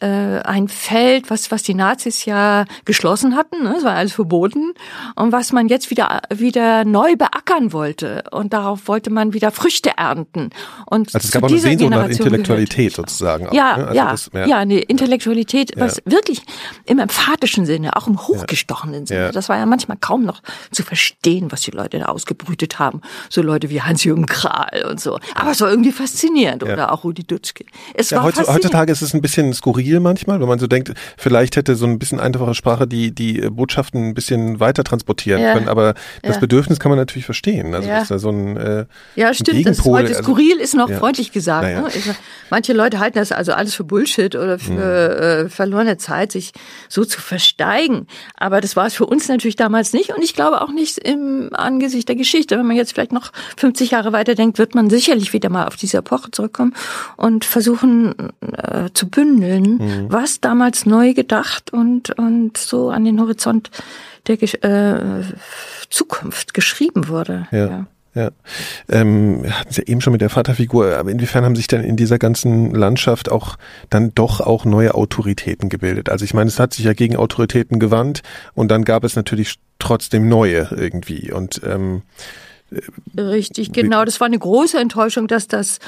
äh, ein Feld, was, was die Nazis ja geschlossen hatten, ne? es war alles verboten, und was man jetzt wieder, wieder neu beackern wollte. Und darauf wollte man wieder Früchte ernten. Und also es gab auch eine Sehnsucht nach Intellektualität sozusagen. Auch, ja, ne? also ja, das, ja, ja, eine Intellektualität, ja. was wirklich im emphatischen Sinne, auch im hochgestochenen Sinne. Das war ja manchmal kaum noch zu verstehen, was die Leute da ausgebrütet haben. So Leute wie Hans-Jürgen Krahl und so. Aber es war irgendwie faszinierend. Oder auch Rudi Dutschke. Es war heute, heutzutage ist es ein bisschen skurril skurril manchmal, wenn man so denkt, vielleicht hätte so ein bisschen einfache Sprache die, die Botschaften ein bisschen weiter transportieren ja. können, aber das ja. Bedürfnis kann man natürlich verstehen. Also ja. ist da so ein äh, Ja, stimmt. Ein das ist heute also skurril ist noch freundlich gesagt. Ne? Also, manche Leute halten das also alles für Bullshit oder für mhm. äh, verlorene Zeit, sich so zu versteigen. Aber das war es für uns natürlich damals nicht und ich glaube auch nicht im Angesicht der Geschichte. Wenn man jetzt vielleicht noch 50 Jahre weiter denkt, wird man sicherlich wieder mal auf diese Epoche zurückkommen und versuchen äh, zu bündeln, mhm. was damals neu gedacht und, und so an den Horizont der äh, Zukunft geschrieben wurde. ja. ja. Ja, ähm, hatten Sie ja eben schon mit der Vaterfigur, aber inwiefern haben sich dann in dieser ganzen Landschaft auch dann doch auch neue Autoritäten gebildet? Also ich meine, es hat sich ja gegen Autoritäten gewandt und dann gab es natürlich trotzdem neue irgendwie und ähm, Richtig, genau. Das war eine große Enttäuschung, dass das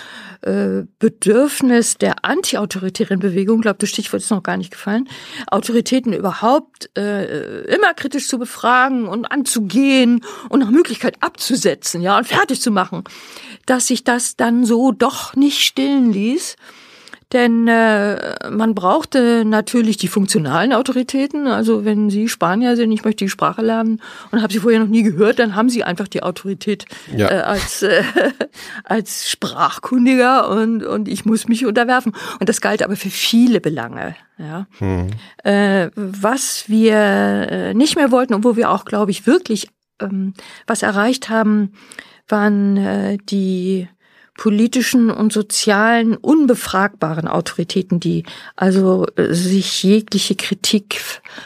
äh, Bedürfnis der antiautoritären Bewegung, glaube das Stichwort ist noch gar nicht gefallen, Autoritäten überhaupt äh, immer kritisch zu befragen und anzugehen und nach Möglichkeit abzusetzen, ja, und fertig zu machen, dass sich das dann so doch nicht stillen ließ. Denn äh, man brauchte natürlich die funktionalen Autoritäten. Also wenn Sie Spanier sind, ich möchte die Sprache lernen und habe sie vorher noch nie gehört, dann haben Sie einfach die Autorität ja. äh, als äh, als Sprachkundiger und und ich muss mich unterwerfen. Und das galt aber für viele Belange. Ja, mhm. äh, was wir äh, nicht mehr wollten und wo wir auch, glaube ich, wirklich ähm, was erreicht haben, waren äh, die politischen und sozialen unbefragbaren Autoritäten, die also äh, sich jegliche Kritik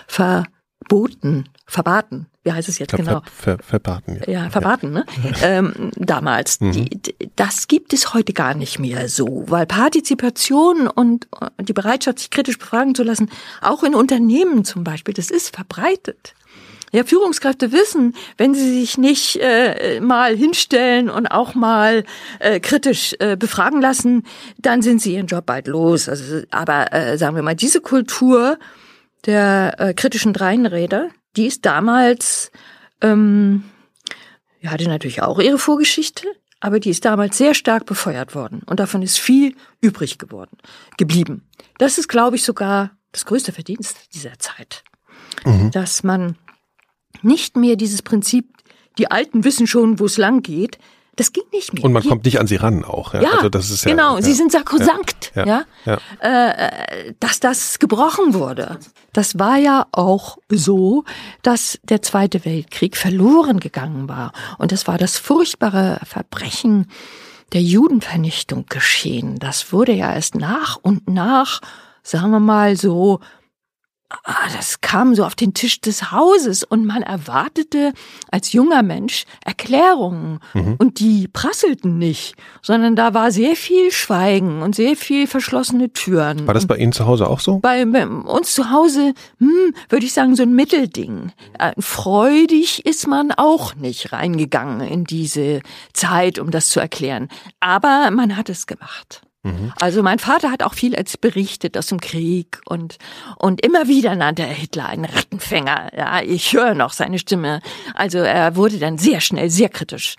verboten, verbaten. Wie heißt es jetzt genau? Ver, ver, verbaten. Ja, ja verbaten, ja. ne? ähm, damals. Mhm. Die, das gibt es heute gar nicht mehr so, weil Partizipation und die Bereitschaft, sich kritisch befragen zu lassen, auch in Unternehmen zum Beispiel, das ist verbreitet. Ja, Führungskräfte wissen, wenn sie sich nicht äh, mal hinstellen und auch mal äh, kritisch äh, befragen lassen, dann sind sie ihren Job bald los. Also, aber äh, sagen wir mal, diese Kultur der äh, kritischen Dreinräder, die ist damals, ähm, ja, hatte natürlich auch ihre Vorgeschichte, aber die ist damals sehr stark befeuert worden und davon ist viel übrig geworden, geblieben. Das ist, glaube ich, sogar das größte Verdienst dieser Zeit, mhm. dass man nicht mehr dieses Prinzip, die Alten wissen schon, wo es lang geht. Das ging nicht mehr. Und man kommt nicht an sie ran auch. Ja, ja also das ist ja, genau. Ja, sie sind sakrosankt. Ja, ja, ja. Äh, dass das gebrochen wurde. Das war ja auch so, dass der Zweite Weltkrieg verloren gegangen war. Und das war das furchtbare Verbrechen der Judenvernichtung geschehen. Das wurde ja erst nach und nach, sagen wir mal so, das kam so auf den Tisch des Hauses und man erwartete als junger Mensch Erklärungen mhm. und die prasselten nicht, sondern da war sehr viel Schweigen und sehr viel verschlossene Türen. War das bei Ihnen zu Hause auch so? Bei, bei uns zu Hause, hm, würde ich sagen, so ein Mittelding. Äh, freudig ist man auch nicht reingegangen in diese Zeit, um das zu erklären. Aber man hat es gemacht. Also mein Vater hat auch viel als berichtet aus dem Krieg und und immer wieder nannte er Hitler einen Rattenfänger. Ja, ich höre noch seine Stimme. Also er wurde dann sehr schnell sehr kritisch.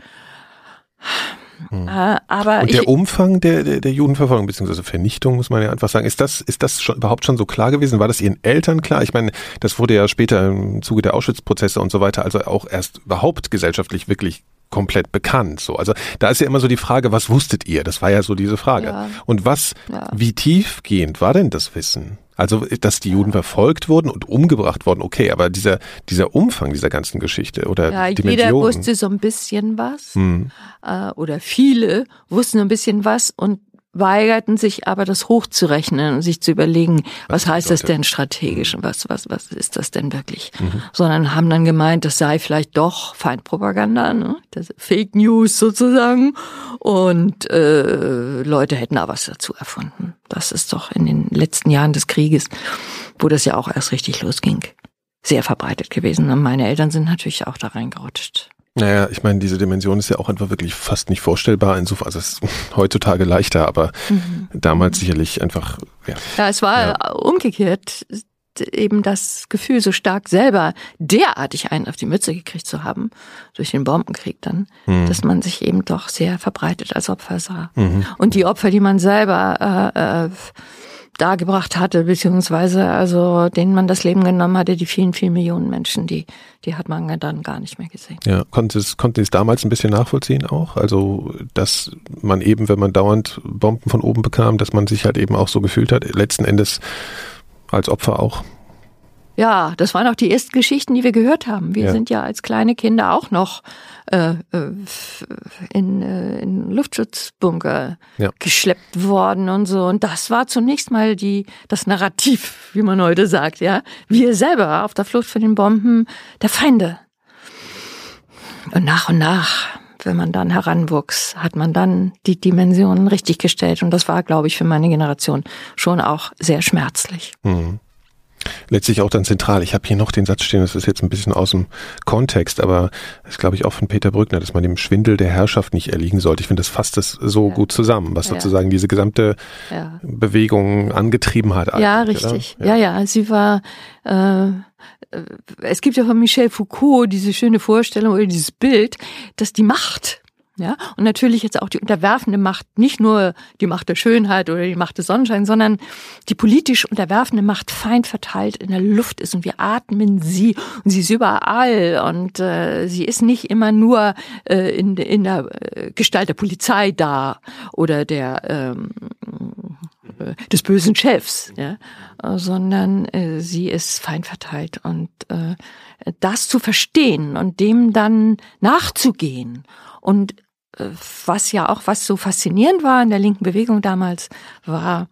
Äh, aber Und der ich, Umfang der, der, der Judenverfolgung bzw. Vernichtung, muss man ja einfach sagen, ist das, ist das schon, überhaupt schon so klar gewesen? War das Ihren Eltern klar? Ich meine, das wurde ja später im Zuge der Auschwitz-Prozesse und so weiter, also auch erst überhaupt gesellschaftlich wirklich komplett bekannt. So, also da ist ja immer so die Frage, was wusstet ihr? Das war ja so diese Frage. Ja. Und was, Ja. wie tiefgehend war denn das Wissen? Also, dass die Juden verfolgt wurden und umgebracht wurden, okay, aber dieser, dieser Umfang dieser ganzen Geschichte oder ja, jeder Dimensionen. wusste so ein bisschen was Hm. äh, oder viele wussten ein bisschen was und weigerten sich aber das hochzurechnen und sich zu überlegen, was, das heißt das denn strategisch und was, was, was ist das denn wirklich? Mhm. Sondern haben dann gemeint, das sei vielleicht doch Feindpropaganda, ne? Fake News sozusagen und äh, Leute hätten da was dazu erfunden. Das ist doch in den letzten Jahren des Krieges, wo das ja auch erst richtig losging, sehr verbreitet gewesen. Und meine Eltern sind natürlich auch da reingerutscht. Naja, ich meine, diese Dimension ist ja auch einfach wirklich fast nicht vorstellbar. Insofern, also es ist heutzutage leichter, aber Mhm. damals sicherlich einfach, ja. Ja, es war umgekehrt eben das Gefühl, so stark selber derartig einen auf die Mütze gekriegt zu haben, durch den Bombenkrieg dann, Mhm. dass man sich eben doch sehr verbreitet als Opfer sah. Und die Opfer, die man selber äh, äh, dargebracht hatte, beziehungsweise also denen man das Leben genommen hatte, die vielen, vielen Millionen Menschen, die, die hat man dann gar nicht mehr gesehen. Ja, konnte es, konnte es damals ein bisschen nachvollziehen auch? Also, dass man eben, wenn man dauernd Bomben von oben bekam, dass man sich halt eben auch so gefühlt hat, letzten Endes als Opfer auch. Ja, das waren auch die ersten Geschichten, die wir gehört haben. Wir Ja. sind ja als kleine Kinder auch noch äh, äh, in, äh, in Luftschutzbunker Ja. geschleppt worden und so. Und das war zunächst mal die das Narrativ, wie man heute sagt, ja. Wir selber auf der Flucht von den Bomben der Feinde. Und nach und nach, wenn man dann heranwuchs, hat man dann die Dimensionen richtig gestellt. Und das war, glaube ich, für meine Generation schon auch sehr schmerzlich. Mhm. Letztlich auch dann zentral. Ich habe hier noch den Satz stehen, das ist jetzt ein bisschen aus dem Kontext, aber das ist, glaube ich, auch von Peter Brückner, dass man dem Schwindel der Herrschaft nicht erliegen sollte. Ich finde, das fasst das so gut zusammen, was Ja. sozusagen diese gesamte Ja. Bewegung angetrieben hat. Ja, richtig. Ja. ja, Sie war. Äh, es gibt ja von Michel Foucault diese schöne Vorstellung oder dieses Bild, dass die Macht, ja, und natürlich jetzt auch die unterwerfende Macht, nicht nur die Macht der Schönheit oder die Macht des Sonnenscheins, sondern die politisch unterwerfende Macht fein verteilt in der Luft ist und wir atmen sie und sie ist überall und äh, sie ist nicht immer nur äh, in, in der äh, Gestalt der Polizei da oder der ähm, äh, des bösen Chefs, ja, sondern äh, sie ist fein verteilt und äh, das zu verstehen und dem dann nachzugehen und was ja auch was so faszinierend war in der linken Bewegung damals war,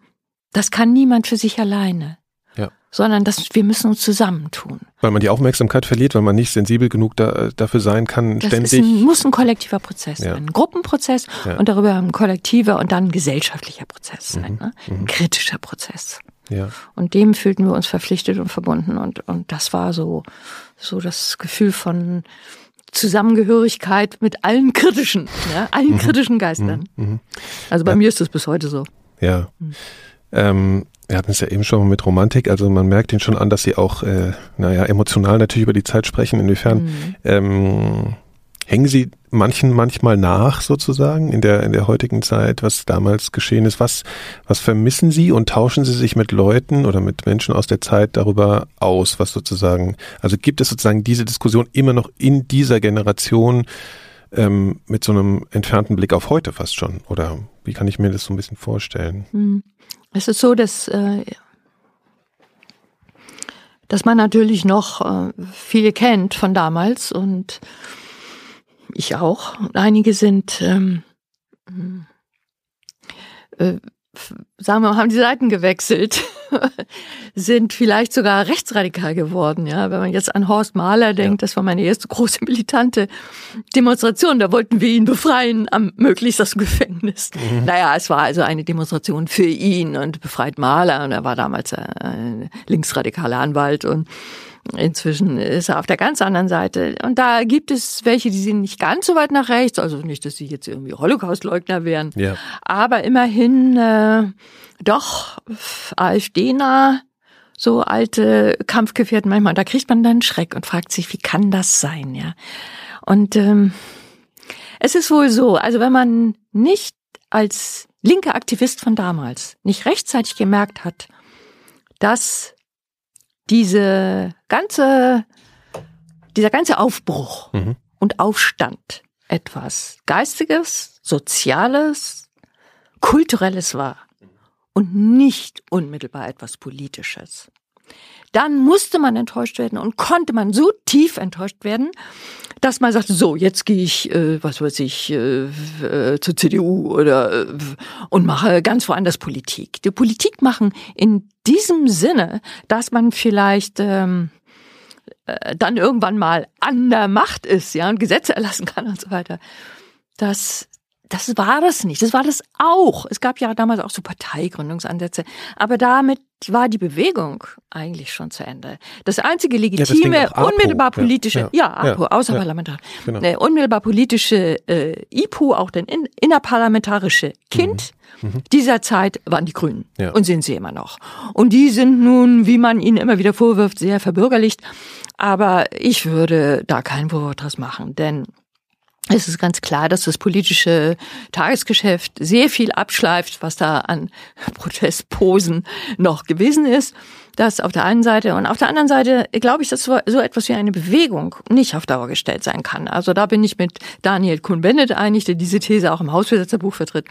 das kann niemand für sich alleine, Ja. sondern das wir müssen uns zusammentun. Weil man die Aufmerksamkeit verliert, weil man nicht sensibel genug da, dafür sein kann, Das ständig. ein, muss ein kollektiver Prozess Ja. sein, ein Gruppenprozess Ja. und darüber ein kollektiver und dann ein gesellschaftlicher Prozess Mhm. sein, ne? ein kritischer Prozess. ja. Und dem fühlten wir uns verpflichtet und verbunden. Und, und das war so, so das Gefühl von Zusammengehörigkeit mit allen kritischen, ja, allen kritischen Geistern. Mhm. Also bei mir ist das bis heute so. Ja. Hm. Ähm, wir hatten es ja eben schon mal mit Romantik, also man merkt ihnen schon an, dass sie auch, äh, naja, emotional natürlich über die Zeit sprechen. Inwiefern Mhm. ähm, hängen sie manchen manchmal nach sozusagen in der in der heutigen Zeit, was damals geschehen ist? Was was vermissen sie und tauschen sie sich mit Leuten oder mit Menschen aus der Zeit darüber aus, was sozusagen, also gibt es sozusagen diese Diskussion immer noch in dieser Generation ähm, mit so einem entfernten Blick auf heute fast schon? Oder wie kann ich mir das so ein bisschen vorstellen? Hm. Es ist so, dass, äh, dass man natürlich noch äh, viele kennt von damals und ich auch. Und einige sind, ähm, äh, sagen wir mal, haben die Seiten gewechselt, sind vielleicht sogar rechtsradikal geworden. Ja, wenn man jetzt an Horst Mahler denkt, das war meine erste große militante Demonstration. Da wollten wir ihn befreien, am möglichst aus dem Gefängnis. Naja, es war also eine Demonstration für ihn und befreit Mahler. Und er war damals äh, ein linksradikaler Anwalt und Inzwischen ist er auf der ganz anderen Seite. Und da gibt es welche, die sind nicht ganz so weit nach rechts, also nicht, dass sie jetzt irgendwie Holocaustleugner wären, Ja. aber immerhin äh, doch AfD-nah, so alte Kampfgefährten manchmal. Und da kriegt man dann Schreck und fragt sich, wie kann das sein, ja? Und ähm, es ist wohl so, also wenn man nicht als linker Aktivist von damals nicht rechtzeitig gemerkt hat, dass diese ganze, dieser ganze Aufbruch Mhm. und Aufstand etwas Geistiges, Soziales, Kulturelles war und nicht unmittelbar etwas Politisches. Dann musste man enttäuscht werden und konnte man so tief enttäuscht werden, dass man sagte, so, jetzt gehe ich, äh, was weiß ich, äh, äh, zur CDU oder äh, und mache ganz woanders Politik. Die Politik machen in diesem Sinne, dass man vielleicht ähm, äh, dann irgendwann mal an der Macht ist, ja, und Gesetze erlassen kann und so weiter. Das, das war das nicht. Das war das auch. Es gab ja damals auch so Parteigründungsansätze. Aber damit war die Bewegung eigentlich schon zu Ende. Das einzige das legitime, auch APO. unmittelbar Ja, politische, ja, ja, APO, ja, außerparlamentar, genau. äh, unmittelbar politische äh, IPU, auch den in, innerparlamentarische Kind dieser Zeit waren die Grünen Mhm. Ja. und sind sie immer noch. Und die sind nun, wie man ihnen immer wieder vorwirft, sehr verbürgerlicht. Aber ich würde da keinen Vorwurf draus machen, denn es ist ganz klar, dass das politische Tagesgeschäft sehr viel abschleift, was da an Protestposen noch gewesen ist. Das auf der einen Seite. Und auf der anderen Seite glaube ich, dass so so etwas wie eine Bewegung nicht auf Dauer gestellt sein kann. Also da bin ich mit Daniel Kuhn-Bennett einig, der diese These auch im Hausbesetzerbuch vertritt.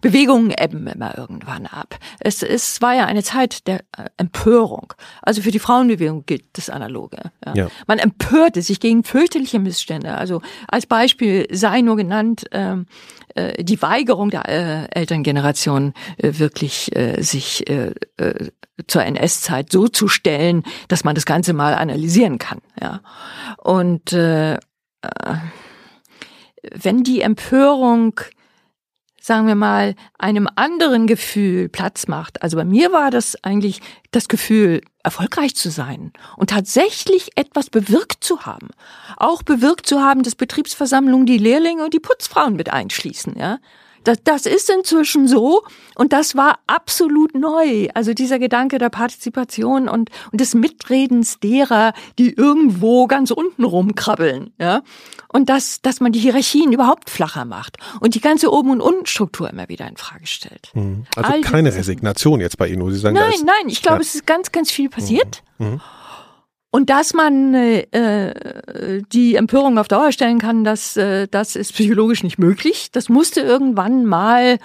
Bewegungen ebben immer irgendwann ab. Es, es war ja eine Zeit der äh, Empörung. Also für die Frauenbewegung gilt das Analoge. Ja. Ja. Man empörte sich gegen fürchterliche Missstände. Also als Beispiel sei nur genannt ähm, äh, die Weigerung der äh, Elterngeneration äh, wirklich äh, sich äh, äh, zur NS-Zeit so zu stellen, dass man das Ganze mal analysieren kann. Ja. Und äh, äh, wenn die Empörung sagen wir mal, einem anderen Gefühl Platz macht. Also bei mir war das eigentlich das Gefühl, erfolgreich zu sein und tatsächlich etwas bewirkt zu haben. Auch bewirkt zu haben, dass Betriebsversammlungen die Lehrlinge und die Putzfrauen mit einschließen, ja. Das, das ist inzwischen so und das war absolut neu. Also dieser Gedanke der Partizipation und, und des Mitredens derer, die irgendwo ganz unten rumkrabbeln, ja. Und dass, dass man die Hierarchien überhaupt flacher macht und die ganze Oben- und Untenstruktur immer wieder in Frage stellt. Also All keine Resignation jetzt bei Ihnen, wo Sie sagen, Nein, nein, ich glaube, Ja. es ist ganz, ganz viel passiert. Mhm. Und dass man äh, äh, die Empörung auf Dauer stellen kann, das, äh, das ist psychologisch nicht möglich. Das musste irgendwann mal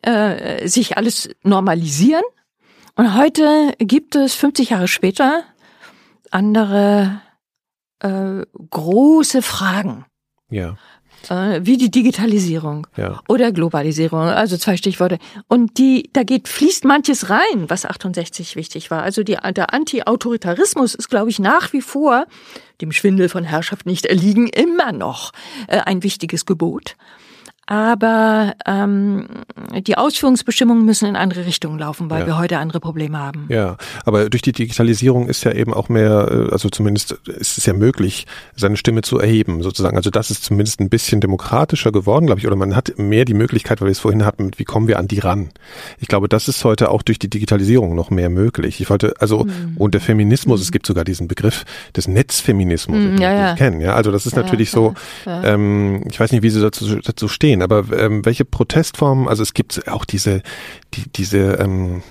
äh, sich alles normalisieren. Und heute gibt es 50 Jahre später andere äh, große Fragen, ja, wie die Digitalisierung ja. oder Globalisierung, also zwei Stichworte. Und die, da geht, fließt manches rein, was 68 wichtig war. Also die, der Anti-Autoritarismus ist, glaube ich, nach wie vor dem Schwindel von Herrschaft nicht erliegen, immer noch äh, ein wichtiges Gebot. Aber ähm, die Ausführungsbestimmungen müssen in andere Richtungen laufen, weil Ja. wir heute andere Probleme haben. Ja, aber durch die Digitalisierung ist ja eben auch mehr, äh, also zumindest ist es ja möglich, seine Stimme zu erheben, sozusagen. Also das ist zumindest ein bisschen demokratischer geworden, glaube ich, oder man hat mehr die Möglichkeit, weil wir es vorhin hatten, wie kommen wir an die ran. Ich glaube, das ist heute auch durch die Digitalisierung noch mehr möglich. Ich wollte, also, Mhm. und der Feminismus, es gibt sogar diesen Begriff des Netzfeminismus, Mhm, den ja, wir ja. kennen, ja. Also das ist Ja, natürlich so, ähm, ich weiß nicht, wie Sie dazu, dazu stehen, aber ähm, welche Protestformen, also es gibt auch diese, die, diese ähm,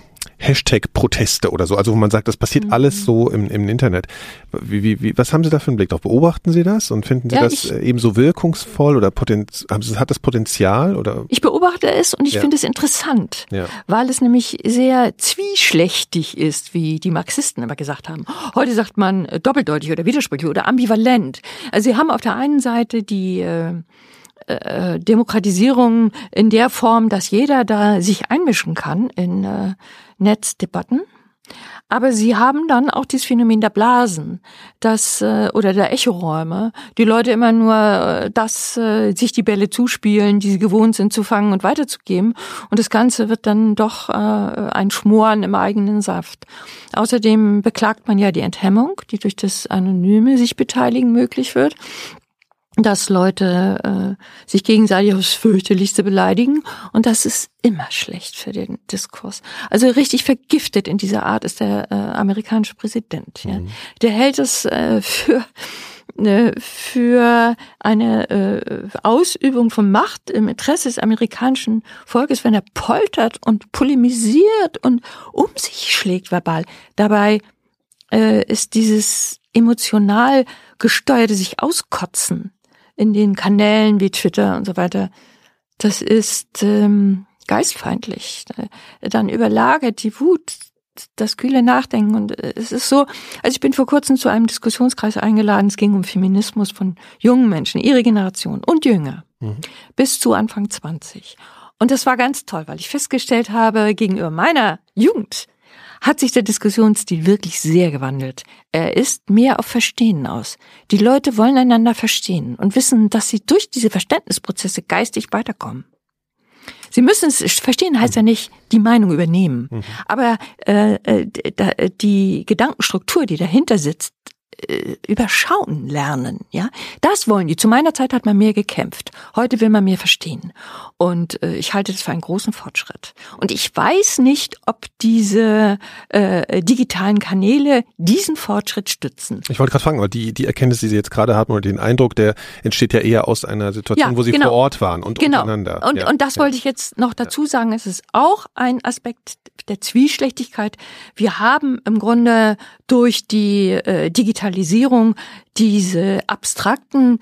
Hashtag-Proteste oder so, also wo man sagt, das passiert Mhm. alles so im, im Internet. Wie, wie, wie, was haben Sie da für einen Blick drauf? Beobachten Sie das und finden Sie Ja, das ich- äh, ebenso wirkungsvoll oder Potenz, haben Sie, hat das Potenzial oder? Ich beobachte es und ich Ja. finde es interessant, Ja. weil es nämlich sehr zwischlächtig ist, wie die Marxisten immer gesagt haben. Heute sagt man äh, doppeldeutig oder widersprüchlich oder ambivalent. Also sie haben auf der einen Seite die äh, äh, Demokratisierung in der Form, dass jeder da sich einmischen kann in äh, Netzdebatten. Aber sie haben dann auch dieses Phänomen der Blasen, das äh, oder der Echoräume. Die Leute immer nur äh, das äh, sich die Bälle zuspielen, die sie gewohnt sind zu fangen und weiterzugeben. Und das Ganze wird dann doch ein Schmoren im eigenen Saft. Außerdem beklagt man ja die Enthemmung, die durch das Anonyme sich beteiligen möglich wird dass Leute äh, sich gegenseitig aufs fürchterlichste beleidigen und das ist immer schlecht für den Diskurs. Also richtig vergiftet in dieser Art ist der äh, amerikanische Präsident. Ja. Mhm. Der hält es äh, für äh, für eine äh, Ausübung von Macht im Interesse des amerikanischen Volkes, wenn er poltert und polemisiert und um sich schlägt verbal. Dabei äh, ist dieses emotional gesteuerte sich auskotzen in den Kanälen wie Twitter und so weiter, das ist ähm, geistfeindlich. Dann überlagert die Wut das kühle Nachdenken. Und äh, es ist so, also ich bin vor kurzem zu einem Diskussionskreis eingeladen. Es ging um Feminismus von jungen Menschen, ihre Generation und jünger, mhm. bis zu Anfang 20. Und das war ganz toll, weil ich festgestellt habe, gegenüber meiner Jugend hat sich der Diskussionsstil wirklich sehr gewandelt. Er ist mehr auf Verstehen aus. Die Leute wollen einander verstehen und wissen, dass sie durch diese Verständnisprozesse geistig weiterkommen. Sie müssen es verstehen, heißt ja nicht die Meinung übernehmen. Mhm. Aber äh, äh, die Gedankenstruktur, die dahinter sitzt, äh, überschauen lernen, ja. Das wollen die. Zu meiner Zeit hat man mehr gekämpft. Heute will man mehr verstehen. Und äh, ich halte das für einen großen Fortschritt. Und ich weiß nicht, ob diese äh, digitalen Kanäle diesen Fortschritt stützen. Ich wollte gerade fragen, aber die, die Erkenntnis, die Sie jetzt gerade haben oder den Eindruck, der entsteht ja eher aus einer Situation, ja, wo Sie genau. vor Ort waren und genau. untereinander. Und, ja. und das wollte ich jetzt noch dazu sagen. Es ist auch ein Aspekt der Zwiespältigkeit. Wir haben im Grunde durch die äh, Digitalisierung diese abstrakten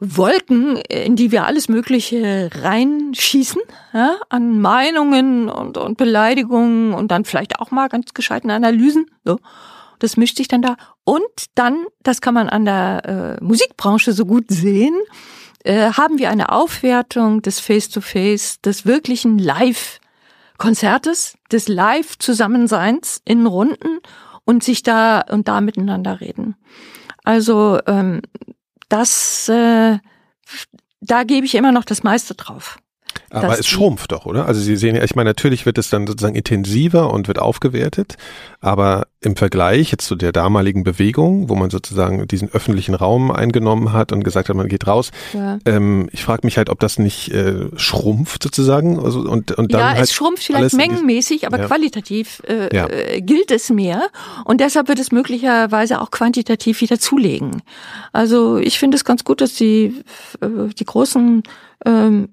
Wolken, in die wir alles Mögliche reinschießen, ja, an Meinungen und, und Beleidigungen und dann vielleicht auch mal ganz gescheiten Analysen. So. Das mischt sich dann da. Und dann, das kann man an der äh, Musikbranche so gut sehen, äh, haben wir eine Aufwertung des Face-to-Face, -face, des wirklichen Live-Konzertes, des Live-Zusammenseins in Runden und sich da und da miteinander reden. Also ähm, das, äh, da gebe ich immer noch das meiste drauf. Aber es schrumpft doch, oder? Also Sie sehen ja, ich meine, natürlich wird es dann sozusagen intensiver und wird aufgewertet, aber im Vergleich jetzt zu der damaligen Bewegung, wo man sozusagen diesen öffentlichen Raum eingenommen hat und gesagt hat, man geht raus, ja. ähm, ich frage mich halt, ob das nicht äh, schrumpft sozusagen. Also, und, und dann ja, halt es schrumpft vielleicht mengenmäßig, aber ja. qualitativ äh, ja. äh, gilt es mehr und deshalb wird es möglicherweise auch quantitativ wieder zulegen. Also ich finde es ganz gut, dass die, äh, die großen ähm,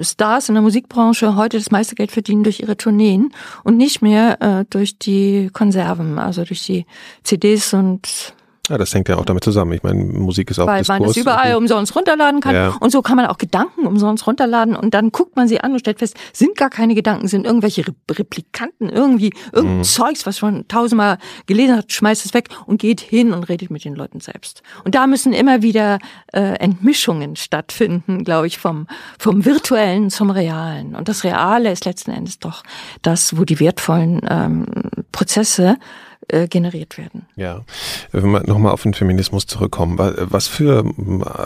Stars in der Musikbranche heute das meiste Geld verdienen durch ihre Tourneen und nicht mehr äh, durch die Konserven, also durch die CDs und ja, das hängt ja auch damit zusammen. Ich meine, Musik ist auch Weil Diskurs. man es überall umsonst runterladen kann. Ja. Und so kann man auch Gedanken umsonst runterladen. Und dann guckt man sie an und stellt fest, sind gar keine Gedanken, sind irgendwelche Replikanten, irgendwie irgendein mhm. Zeugs, was man tausendmal gelesen hat, schmeißt es weg und geht hin und redet mit den Leuten selbst. Und da müssen immer wieder äh, Entmischungen stattfinden, glaube ich, vom, vom Virtuellen zum Realen. Und das Reale ist letzten Endes doch das, wo die wertvollen ähm, Prozesse äh, generiert werden. Ja, wenn wir nochmal auf den Feminismus zurückkommen, was für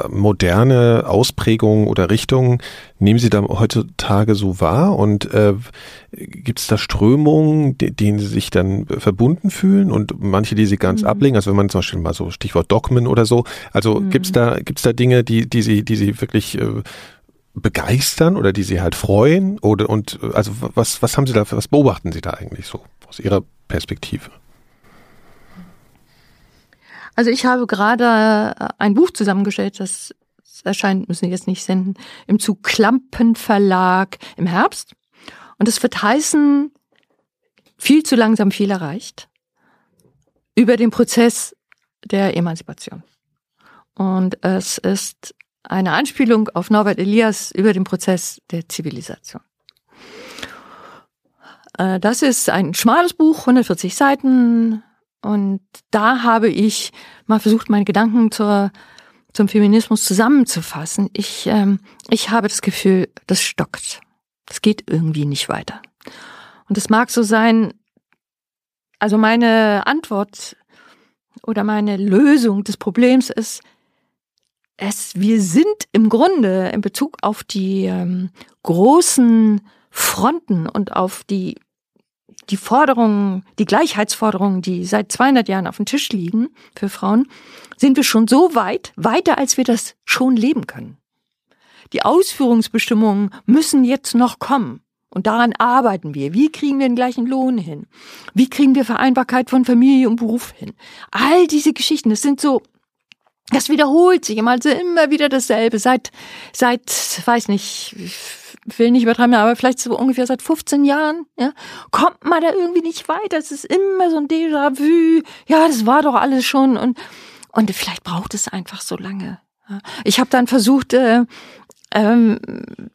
moderne Ausprägungen oder Richtungen nehmen Sie da heutzutage so wahr und äh, gibt es da Strömungen, denen Sie sich dann verbunden fühlen und manche, die Sie ganz mhm. ablehnen, also wenn man zum Beispiel mal so Stichwort Dogmen oder so, also mhm. gibt es da, gibt's da Dinge, die, die Sie, die Sie wirklich äh, begeistern oder die Sie halt freuen oder und also was, was haben Sie da, was beobachten Sie da eigentlich so aus Ihrer Perspektive? Also ich habe gerade äh, ein Buch zusammengestellt, das erscheint, müssen wir jetzt nicht senden, im Zug Klampen Verlag im Herbst. Und es wird heißen, viel zu langsam viel erreicht über den Prozess der Emanzipation. Und es ist eine Anspielung auf Norbert Elias über den Prozess der Zivilisation. Äh, das ist ein schmales Buch, 140 Seiten, und da habe ich mal versucht, meine Gedanken zur, zum Feminismus zusammenzufassen. Ich, ähm, ich habe das Gefühl, das stockt. Das geht irgendwie nicht weiter. Und es mag so sein, also meine Antwort oder meine Lösung des Problems ist, es, wir sind im Grunde in Bezug auf die ähm, großen Fronten und auf die, die Forderungen, die Gleichheitsforderungen, die seit 200 Jahren auf dem Tisch liegen für Frauen, sind wir schon so weit, weiter als wir das schon leben können. Die Ausführungsbestimmungen müssen jetzt noch kommen. Und daran arbeiten wir. Wie kriegen wir den gleichen Lohn hin? Wie kriegen wir Vereinbarkeit von Familie und Beruf hin? All diese Geschichten, das sind so, das wiederholt sich immer, also immer wieder dasselbe. Seit, seit, weiß nicht, will nicht übertreiben, aber vielleicht so ungefähr seit 15 Jahren, ja, kommt man da irgendwie nicht weiter. Es ist immer so ein Déjà-vu. Ja, das war doch alles schon und, und vielleicht braucht es einfach so lange. Ich habe dann versucht, äh, ähm,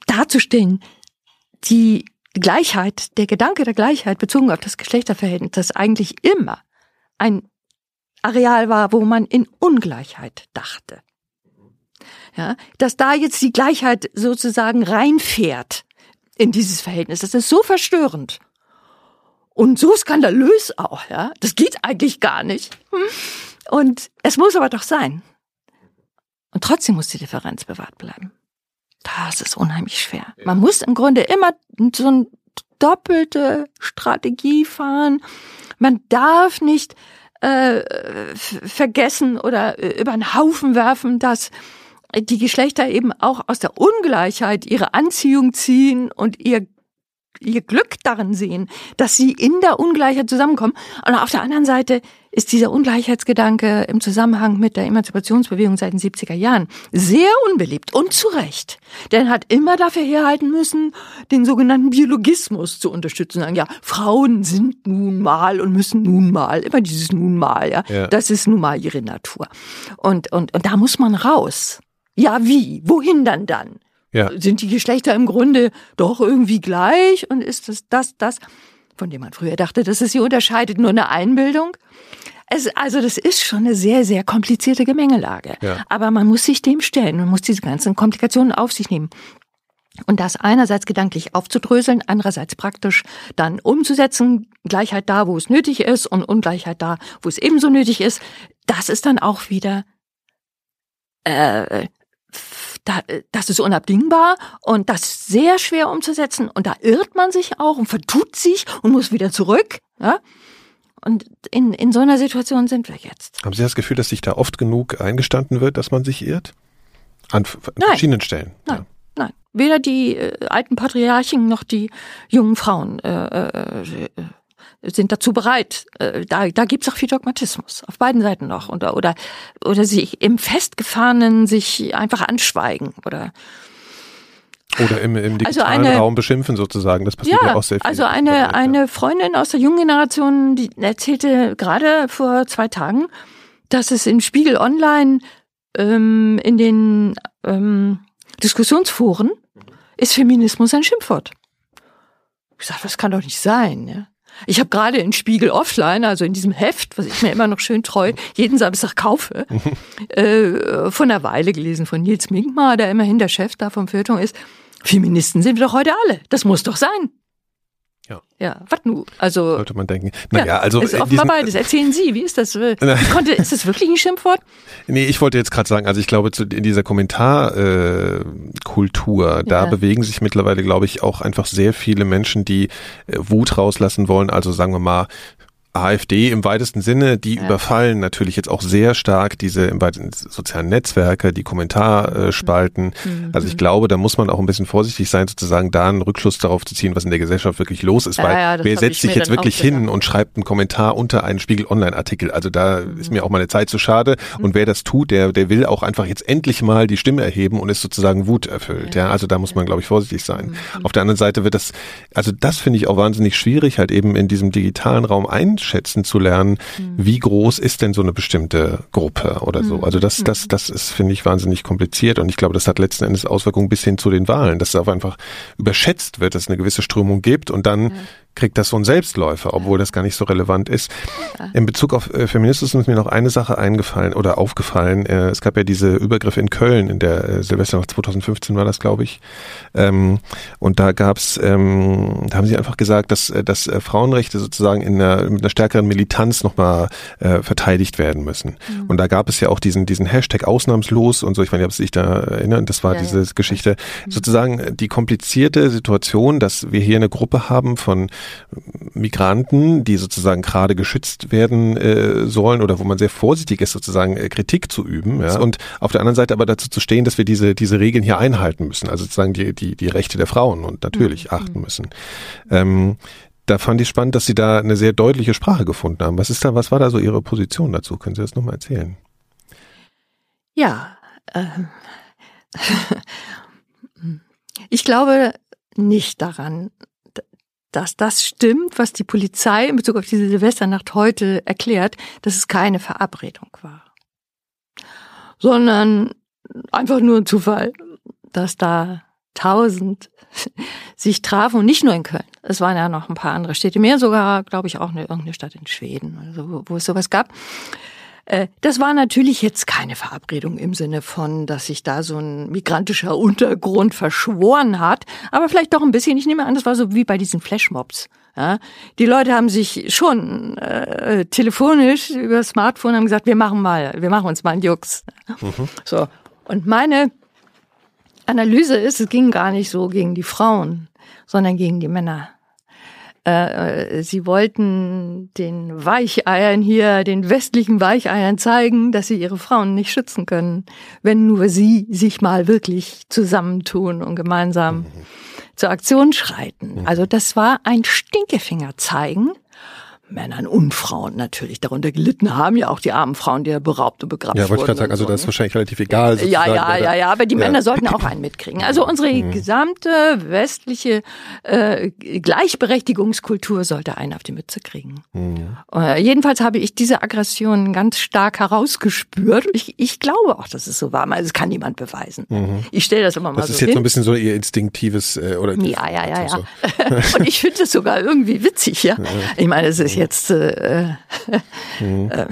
darzustellen, die Gleichheit, der Gedanke der Gleichheit bezogen auf das Geschlechterverhältnis, das eigentlich immer ein Areal war, wo man in Ungleichheit dachte. Ja, dass da jetzt die Gleichheit sozusagen reinfährt in dieses Verhältnis, das ist so verstörend und so skandalös auch, ja. Das geht eigentlich gar nicht. Und es muss aber doch sein. Und trotzdem muss die Differenz bewahrt bleiben. Das ist unheimlich schwer. Man muss im Grunde immer so eine doppelte Strategie fahren. Man darf nicht äh, vergessen oder äh, über einen Haufen werfen, dass die Geschlechter eben auch aus der Ungleichheit ihre Anziehung ziehen und ihr ihr Glück darin sehen, dass sie in der Ungleichheit zusammenkommen. Und auf der anderen Seite ist dieser Ungleichheitsgedanke im Zusammenhang mit der Emanzipationsbewegung seit den 70er Jahren sehr unbeliebt und zu Recht. Denn hat immer dafür herhalten müssen, den sogenannten Biologismus zu unterstützen. Sagen, ja, Frauen sind nun mal und müssen nun mal, immer dieses nun mal, ja. ja. Das ist nun mal ihre Natur. Und, und, und da muss man raus. Ja, wie? Wohin dann dann? Ja. Sind die Geschlechter im Grunde doch irgendwie gleich und ist das das, das, von dem man früher dachte, dass es sie unterscheidet, nur eine Einbildung? Es, also das ist schon eine sehr, sehr komplizierte Gemengelage. Ja. Aber man muss sich dem stellen, man muss diese ganzen Komplikationen auf sich nehmen. Und das einerseits gedanklich aufzudröseln, andererseits praktisch dann umzusetzen, Gleichheit da, wo es nötig ist und Ungleichheit da, wo es ebenso nötig ist, das ist dann auch wieder äh, da, das ist unabdingbar und das ist sehr schwer umzusetzen und da irrt man sich auch und vertut sich und muss wieder zurück. Ja? Und in, in so einer Situation sind wir jetzt. Haben Sie das Gefühl, dass sich da oft genug eingestanden wird, dass man sich irrt? An, an verschiedenen Stellen. Nein. Ja. Nein, weder die äh, alten Patriarchen noch die jungen Frauen äh, äh, äh sind dazu bereit. Äh, da, da gibt es auch viel Dogmatismus auf beiden Seiten noch oder oder oder sich im festgefahrenen sich einfach anschweigen oder oder im, im digitalen also eine, Raum beschimpfen sozusagen. Das passiert ja, ja auch sehr viel. Also eine, eine Freundin aus der jungen Generation, die erzählte gerade vor zwei Tagen, dass es in Spiegel Online ähm, in den ähm, Diskussionsforen ist Feminismus ein Schimpfwort. Ich sage, das kann doch nicht sein. Ja? Ich habe gerade in Spiegel Offline, also in diesem Heft, was ich mir immer noch schön treu jeden Samstag kaufe, äh, von einer Weile gelesen von Nils Minkmar, der immerhin der Chef da vom Feuilleton ist. Feministen sind wir doch heute alle. Das muss doch sein. Ja. Ja, was nu? Also. Sollte man denken. Naja, ja, also. Ist offenbar beides. Erzählen Sie, wie ist das? Konnte, ist das wirklich ein Schimpfwort? Nee, ich wollte jetzt gerade sagen, also ich glaube, zu, in dieser Kommentarkultur, äh, da ja. bewegen sich mittlerweile, glaube ich, auch einfach sehr viele Menschen, die äh, Wut rauslassen wollen. Also sagen wir mal, AfD im weitesten Sinne, die ja. überfallen natürlich jetzt auch sehr stark diese im weitesten sozialen Netzwerke, die Kommentarspalten. Mhm. Also ich glaube, da muss man auch ein bisschen vorsichtig sein, sozusagen da einen Rückschluss darauf zu ziehen, was in der Gesellschaft wirklich los ist, weil ja, wer setzt sich jetzt wirklich hin und schreibt einen Kommentar unter einen Spiegel Online Artikel? Also da mhm. ist mir auch meine Zeit zu schade mhm. und wer das tut, der der will auch einfach jetzt endlich mal die Stimme erheben und ist sozusagen Wut erfüllt, ja? Also da muss man glaube ich vorsichtig sein. Mhm. Auf der anderen Seite wird das also das finde ich auch wahnsinnig schwierig halt eben in diesem digitalen Raum ein einschätzen zu lernen, mhm. wie groß ist denn so eine bestimmte Gruppe oder so. Mhm. Also das, das, das ist, finde ich, wahnsinnig kompliziert und ich glaube, das hat letzten Endes Auswirkungen bis hin zu den Wahlen, dass es auch einfach überschätzt wird, dass es eine gewisse Strömung gibt und dann kriegt das so ein Selbstläufer, obwohl das gar nicht so relevant ist. In Bezug auf äh, Feminismus ist mir noch eine Sache eingefallen oder aufgefallen. Äh, es gab ja diese Übergriffe in Köln in der äh, Silvesternacht 2015 war das, glaube ich. Ähm, und da gab's, ähm, da haben sie einfach gesagt, dass, dass Frauenrechte sozusagen in einer, mit einer stärkeren Militanz nochmal äh, verteidigt werden müssen. Mhm. Und da gab es ja auch diesen, diesen Hashtag ausnahmslos und so, ich weiß nicht, ob Sie sich da erinnern, das war ja, diese ja. Geschichte. Mhm. Sozusagen die komplizierte Situation, dass wir hier eine Gruppe haben von Migranten, die sozusagen gerade geschützt werden äh, sollen oder wo man sehr vorsichtig ist, sozusagen äh, Kritik zu üben. Ja? Und auf der anderen Seite aber dazu zu stehen, dass wir diese, diese Regeln hier einhalten müssen, also sozusagen die, die, die Rechte der Frauen und natürlich mhm. achten müssen. Ähm, da fand ich spannend, dass Sie da eine sehr deutliche Sprache gefunden haben. Was ist da, was war da so Ihre Position dazu? Können Sie das nochmal erzählen? Ja, ähm, ich glaube nicht daran, dass das stimmt, was die Polizei in Bezug auf diese Silvesternacht heute erklärt, dass es keine Verabredung war, sondern einfach nur ein Zufall, dass da tausend sich trafen und nicht nur in Köln. Es waren ja noch ein paar andere Städte mehr, sogar, glaube ich, auch eine, irgendeine Stadt in Schweden, also wo, wo es sowas gab. Äh, das war natürlich jetzt keine Verabredung im Sinne von, dass sich da so ein migrantischer Untergrund verschworen hat, aber vielleicht doch ein bisschen. Ich nehme an, das war so wie bei diesen Flashmobs. Ja, die Leute haben sich schon äh, telefonisch über Smartphone haben gesagt, wir machen mal, wir machen uns mal einen Jux. Mhm. So und meine Analyse ist, es ging gar nicht so gegen die Frauen, sondern gegen die Männer. Äh, äh, sie wollten den Weicheiern hier, den westlichen Weicheiern zeigen, dass sie ihre Frauen nicht schützen können, wenn nur sie sich mal wirklich zusammentun und gemeinsam mhm. zur Aktion schreiten. Mhm. Also das war ein Stinkefinger zeigen Männern und Frauen natürlich darunter gelitten haben, ja auch die armen Frauen, die ja beraubt und begraben wurden. Ja, wollte ich gerade sagen, also das ist wahrscheinlich relativ egal. Ja, ja, ja, ja, aber die ja. Männer sollten auch einen mitkriegen. Also unsere mhm. gesamte westliche äh, Gleichberechtigungskultur sollte einen auf die Mütze kriegen. Mhm. Äh, jedenfalls habe ich diese Aggression ganz stark herausgespürt. Ich, ich glaube auch, dass es so war, also es kann niemand beweisen. Mhm. Ich stelle das immer mal das so Das ist jetzt hin. so ein bisschen so ihr instinktives äh, oder Ja, ja, ja, ja. So. und ich finde es sogar irgendwie witzig, ja. Ich meine, es ist jetzt äh, mhm. äh,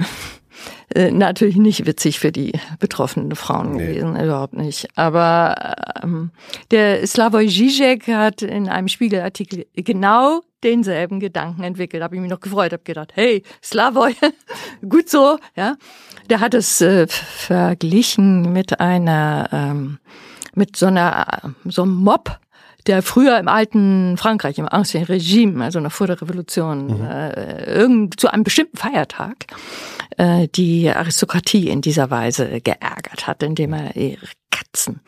äh, natürlich nicht witzig für die betroffenen Frauen nee. gewesen, überhaupt nicht. Aber ähm, der Slavoj Žižek hat in einem Spiegelartikel genau denselben Gedanken entwickelt. Habe ich mich noch gefreut, habe gedacht, hey, Slavoj, gut so, ja. Der hat es äh, verglichen mit einer, ähm, mit so einer, so einem Mob, der früher im alten Frankreich, im Ancien Regime, also noch vor der Revolution, mhm. äh, irgend, zu einem bestimmten Feiertag äh, die Aristokratie in dieser Weise geärgert hat, indem er ihre Katzen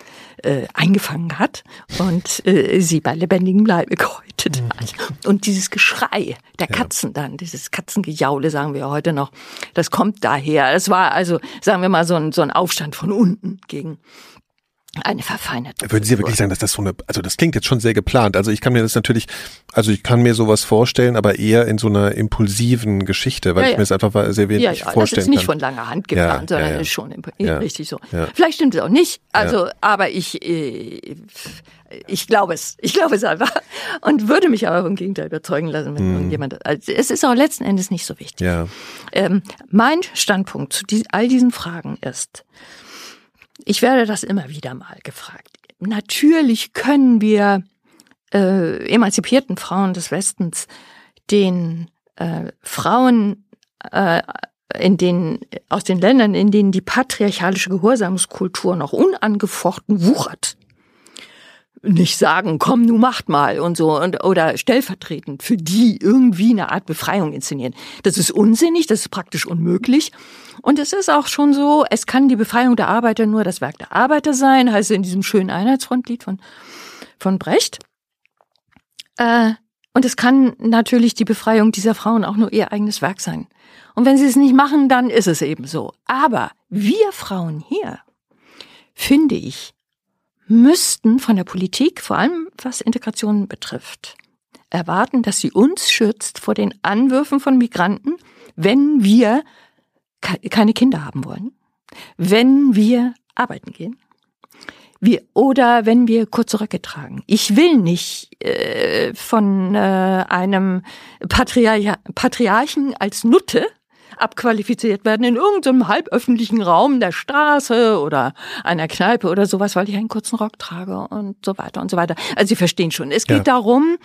äh, eingefangen hat und äh, sie bei lebendigem Leibe gehäutet mhm. hat. Und dieses Geschrei der Katzen dann, dieses Katzengejaule, sagen wir heute noch, das kommt daher. Es war also, sagen wir mal, so ein, so ein Aufstand von unten gegen eine verfeinerte. Würden Sie wirklich sagen, dass das so eine, also das klingt jetzt schon sehr geplant. Also ich kann mir das natürlich, also ich kann mir sowas vorstellen, aber eher in so einer impulsiven Geschichte, weil ja, ich mir das einfach sehr wenig ja, ja, vorstellen kann. Das ist nicht von langer Hand geplant, sondern ist schon richtig so. Vielleicht stimmt es auch nicht, also, aber ich, äh, ich glaube es. Ich glaube es einfach. Und würde mich aber im Gegenteil überzeugen lassen, wenn hm. irgendjemand, also es ist auch letzten Endes nicht so wichtig. Ja. Ähm, mein Standpunkt zu all diesen Fragen ist, ich werde das immer wieder mal gefragt. Natürlich können wir äh, emanzipierten Frauen des Westens den äh, Frauen äh, in den, aus den Ländern, in denen die patriarchalische Gehorsamskultur noch unangefochten wuchert, nicht sagen, komm, nu macht mal und so und oder stellvertretend für die irgendwie eine Art Befreiung inszenieren. Das ist unsinnig, das ist praktisch unmöglich. Und es ist auch schon so, es kann die Befreiung der Arbeiter nur das Werk der Arbeiter sein, heißt in diesem schönen Einheitsfrontlied von von Brecht. Äh, und es kann natürlich die Befreiung dieser Frauen auch nur ihr eigenes Werk sein. Und wenn sie es nicht machen, dann ist es eben so. Aber wir Frauen hier, finde ich, müssten von der Politik, vor allem was Integration betrifft, erwarten, dass sie uns schützt vor den Anwürfen von Migranten, wenn wir keine Kinder haben wollen, wenn wir arbeiten gehen, Wir, oder wenn wir kurze Röcke tragen. Ich will nicht äh, von äh, einem Patriarch Patriarchen als Nutte abqualifiziert werden in irgendeinem halböffentlichen Raum der Straße oder einer Kneipe oder sowas, weil ich einen kurzen Rock trage und so weiter und so weiter. Also Sie verstehen schon, es geht ja. darum,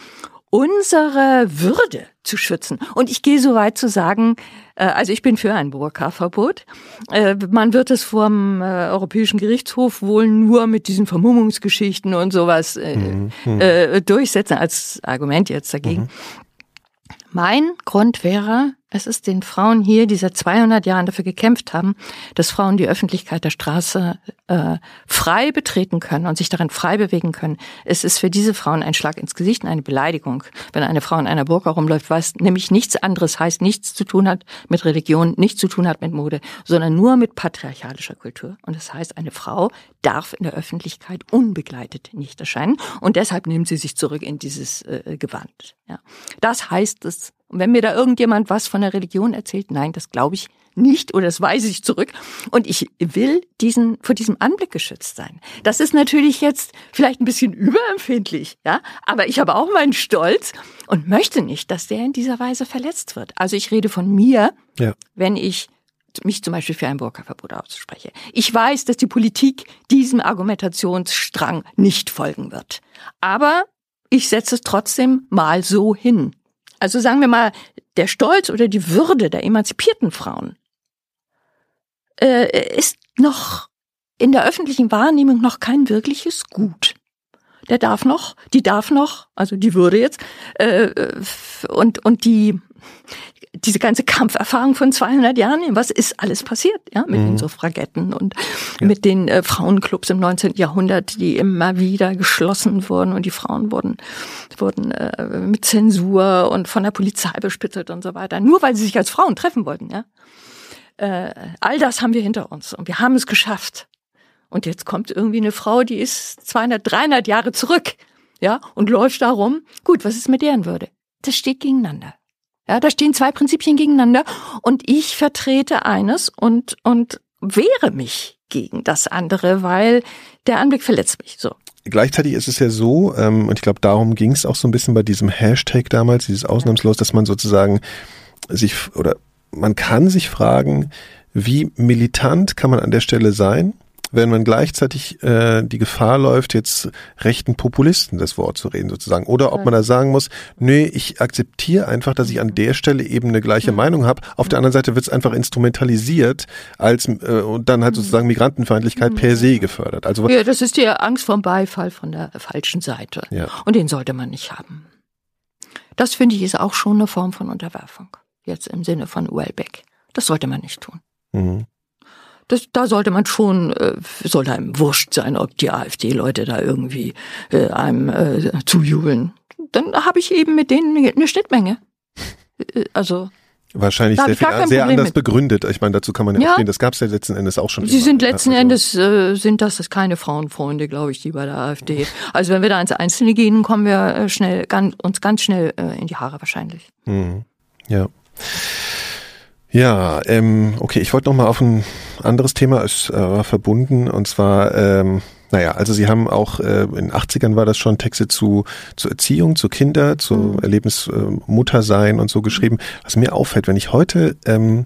unsere Würde zu schützen. Und ich gehe so weit zu sagen, äh, also ich bin für ein Burka-Verbot. Äh, man wird es vor äh, Europäischen Gerichtshof wohl nur mit diesen Vermummungsgeschichten und sowas mhm. durchsetzen als Argument jetzt dagegen. Mhm. Mein Grund wäre, es ist den Frauen hier, die seit 200 Jahren dafür gekämpft haben, dass Frauen die Öffentlichkeit der Straße äh, frei betreten können und sich darin frei bewegen können. Es ist für diese Frauen ein Schlag ins Gesicht und eine Beleidigung, wenn eine Frau in einer Burka rumläuft, was nämlich nichts anderes heißt, nichts zu tun hat mit Religion, nichts zu tun hat mit Mode, sondern nur mit patriarchalischer Kultur. Und das heißt, eine Frau darf in der Öffentlichkeit unbegleitet nicht erscheinen und deshalb nimmt sie sich zurück in dieses äh, Gewand. Ja. Das heißt es und wenn mir da irgendjemand was von der Religion erzählt, nein, das glaube ich nicht oder das weise ich zurück. Und ich will diesen, vor diesem Anblick geschützt sein. Das ist natürlich jetzt vielleicht ein bisschen überempfindlich, ja. Aber ich habe auch meinen Stolz und möchte nicht, dass der in dieser Weise verletzt wird. Also ich rede von mir, ja. wenn ich mich zum Beispiel für ein Burka-Verbot ausspreche. Ich weiß, dass die Politik diesem Argumentationsstrang nicht folgen wird. Aber ich setze es trotzdem mal so hin. Also sagen wir mal, der Stolz oder die Würde der emanzipierten Frauen äh, ist noch in der öffentlichen Wahrnehmung noch kein wirkliches Gut. Der darf noch, die darf noch, also die Würde jetzt, äh, und, und die, diese ganze Kampferfahrung von 200 Jahren, was ist alles passiert, ja, mit mhm. den Suffragetten und ja. mit den äh, Frauenclubs im 19. Jahrhundert, die immer wieder geschlossen wurden und die Frauen wurden, wurden äh, mit Zensur und von der Polizei bespitzelt und so weiter, nur weil sie sich als Frauen treffen wollten, ja. Äh, all das haben wir hinter uns und wir haben es geschafft. Und jetzt kommt irgendwie eine Frau, die ist 200, 300 Jahre zurück, ja, und läuft da rum. Gut, was ist mit deren Würde? Das steht gegeneinander. Ja, da stehen zwei Prinzipien gegeneinander und ich vertrete eines und, und wehre mich gegen das andere, weil der Anblick verletzt mich so. Gleichzeitig ist es ja so, ähm, und ich glaube, darum ging es auch so ein bisschen bei diesem Hashtag damals, dieses Ausnahmslos, dass man sozusagen sich oder man kann sich fragen, wie militant kann man an der Stelle sein? Wenn man gleichzeitig äh, die Gefahr läuft, jetzt rechten Populisten das Wort zu reden sozusagen. Oder ob man da sagen muss, nee, ich akzeptiere einfach, dass ich an der Stelle eben eine gleiche mhm. Meinung habe. Auf der anderen Seite wird es einfach instrumentalisiert als äh, und dann halt mhm. sozusagen Migrantenfeindlichkeit mhm. per se gefördert. Also ja, das ist die Angst vom Beifall von der falschen Seite. Ja. Und den sollte man nicht haben. Das finde ich ist auch schon eine Form von Unterwerfung. Jetzt im Sinne von Wellbeck. Das sollte man nicht tun. Mhm das, da sollte man schon, äh, sollte einem wurscht sein, ob die AfD-Leute da irgendwie äh, einem äh, zujubeln. Dann habe ich eben mit denen eine Schnittmenge. Äh, also Wahrscheinlich sehr, viel, sehr anders mit. begründet. Ich meine, dazu kann man ja, ja. stehen. Das gab es ja letzten Endes auch schon. Sie immer. sind letzten also. Endes äh, sind das, das keine Frauenfreunde, glaube ich, die bei der AfD. Also wenn wir da ins Einzelne gehen, kommen wir äh, schnell, ganz, uns ganz schnell äh, in die Haare wahrscheinlich. Mhm. Ja. Ja, ähm, okay, ich wollte noch mal auf ein anderes Thema ist äh, verbunden und zwar ähm, naja, also Sie haben auch äh, in den 80ern war das schon Texte zu, zu Erziehung, zu Kinder, zu mhm. Erlebnis äh, Muttersein und so geschrieben. Was mir auffällt, wenn ich heute ähm,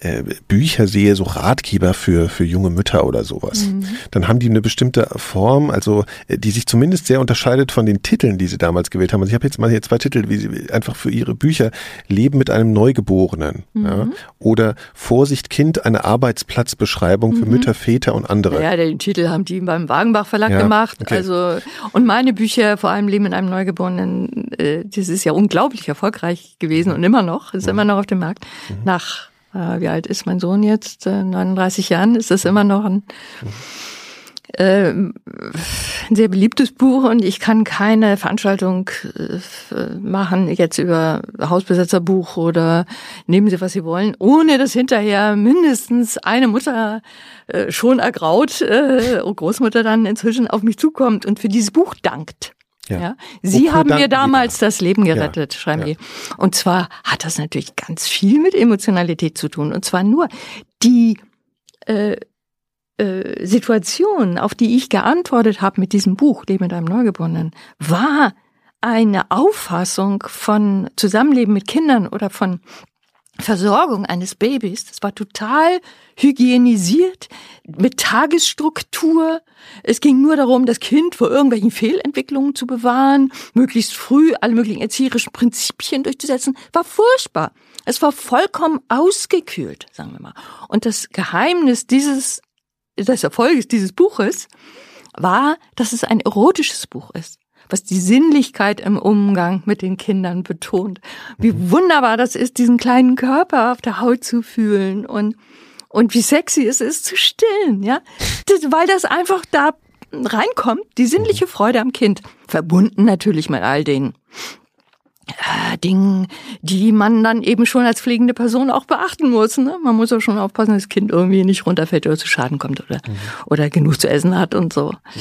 äh, Bücher sehe, so Ratgeber für, für junge Mütter oder sowas, mhm. dann haben die eine bestimmte Form, also äh, die sich zumindest sehr unterscheidet von den Titeln, die sie damals gewählt haben. Also ich habe jetzt mal hier zwei Titel, wie sie einfach für ihre Bücher Leben mit einem Neugeborenen mhm. ja, oder Vorsicht Kind, eine Arbeitsplatzbeschreibung für mhm. Mütter, Väter und andere. Ja, den Titel haben die beim Wagenbach Verlag ja, gemacht. Okay. Also und meine Bücher, vor allem Leben mit einem Neugeborenen, äh, das ist ja unglaublich erfolgreich gewesen und immer noch, ist mhm. immer noch auf dem Markt. Mhm. Nach äh, wie alt ist mein Sohn jetzt? Äh, 39 Jahren ist das immer noch ein, äh, ein sehr beliebtes Buch und ich kann keine Veranstaltung äh, machen jetzt über Hausbesetzerbuch oder nehmen Sie, was Sie wollen, ohne dass hinterher mindestens eine Mutter äh, schon ergraut, äh, Großmutter dann inzwischen auf mich zukommt und für dieses Buch dankt. Ja. ja. Sie haben mir damals das Leben gerettet, ja. schreiben ja. die. Und zwar hat das natürlich ganz viel mit Emotionalität zu tun. Und zwar nur die äh, äh, Situation, auf die ich geantwortet habe mit diesem Buch Leben mit einem Neugeborenen, war eine Auffassung von Zusammenleben mit Kindern oder von Versorgung eines Babys, das war total hygienisiert, mit Tagesstruktur. Es ging nur darum, das Kind vor irgendwelchen Fehlentwicklungen zu bewahren, möglichst früh alle möglichen erzieherischen Prinzipien durchzusetzen. War furchtbar. Es war vollkommen ausgekühlt, sagen wir mal. Und das Geheimnis dieses, des Erfolges dieses Buches war, dass es ein erotisches Buch ist was die Sinnlichkeit im Umgang mit den Kindern betont. Wie mhm. wunderbar das ist, diesen kleinen Körper auf der Haut zu fühlen und, und wie sexy es ist zu stillen, ja. Das, weil das einfach da reinkommt, die sinnliche mhm. Freude am Kind. Verbunden natürlich mit all den äh, Dingen, die man dann eben schon als pflegende Person auch beachten muss. Ne? Man muss auch schon aufpassen, dass das Kind irgendwie nicht runterfällt oder zu Schaden kommt oder, mhm. oder genug zu essen hat und so. Mhm.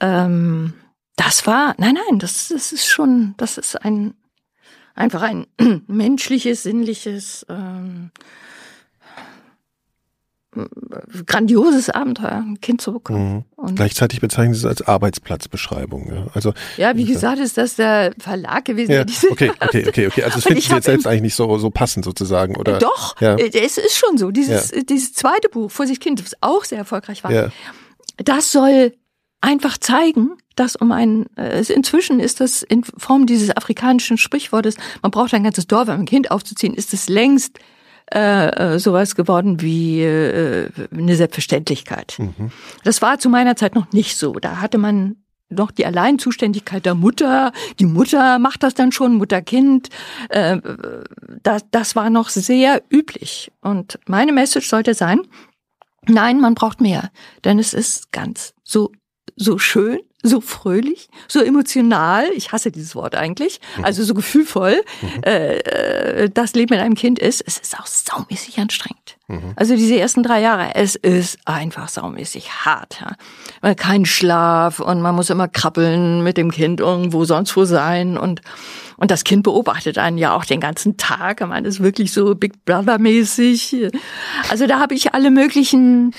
Ähm, das war, nein, nein, das, das ist schon, das ist ein, einfach ein menschliches, sinnliches, ähm, grandioses Abenteuer, ein Kind zu bekommen. Mhm. Gleichzeitig bezeichnen Sie es als Arbeitsplatzbeschreibung. Ja, also, ja wie gesagt, ist das der Verlag gewesen, ja, der diese okay, okay, okay, okay. Also das finden Sie jetzt selbst eigentlich nicht so, so passend sozusagen, oder? Doch, ja. Äh, es ist schon so. Dieses, ja. dieses zweite Buch, Vorsicht Kind, das auch sehr erfolgreich war, ja. das soll einfach zeigen, dass um ein, äh, inzwischen ist das in Form dieses afrikanischen Sprichwortes, man braucht ein ganzes Dorf, um ein Kind aufzuziehen, ist es längst äh, äh, sowas geworden wie äh, eine Selbstverständlichkeit. Mhm. Das war zu meiner Zeit noch nicht so. Da hatte man noch die Alleinzuständigkeit der Mutter. Die Mutter macht das dann schon, Mutter-Kind. Äh, das, das war noch sehr üblich. Und meine Message sollte sein, nein, man braucht mehr. Denn es ist ganz so, so schön, so fröhlich, so emotional, ich hasse dieses Wort eigentlich, mhm. also so gefühlvoll, mhm. äh, äh, das Leben mit einem Kind ist, es ist auch saumäßig anstrengend. Mhm. Also diese ersten drei Jahre, es ist einfach saumäßig hart. Ja. Kein Schlaf und man muss immer krabbeln mit dem Kind irgendwo sonst wo sein und und das Kind beobachtet einen ja auch den ganzen Tag. Man ist wirklich so Big Brother mäßig. Also da habe ich alle möglichen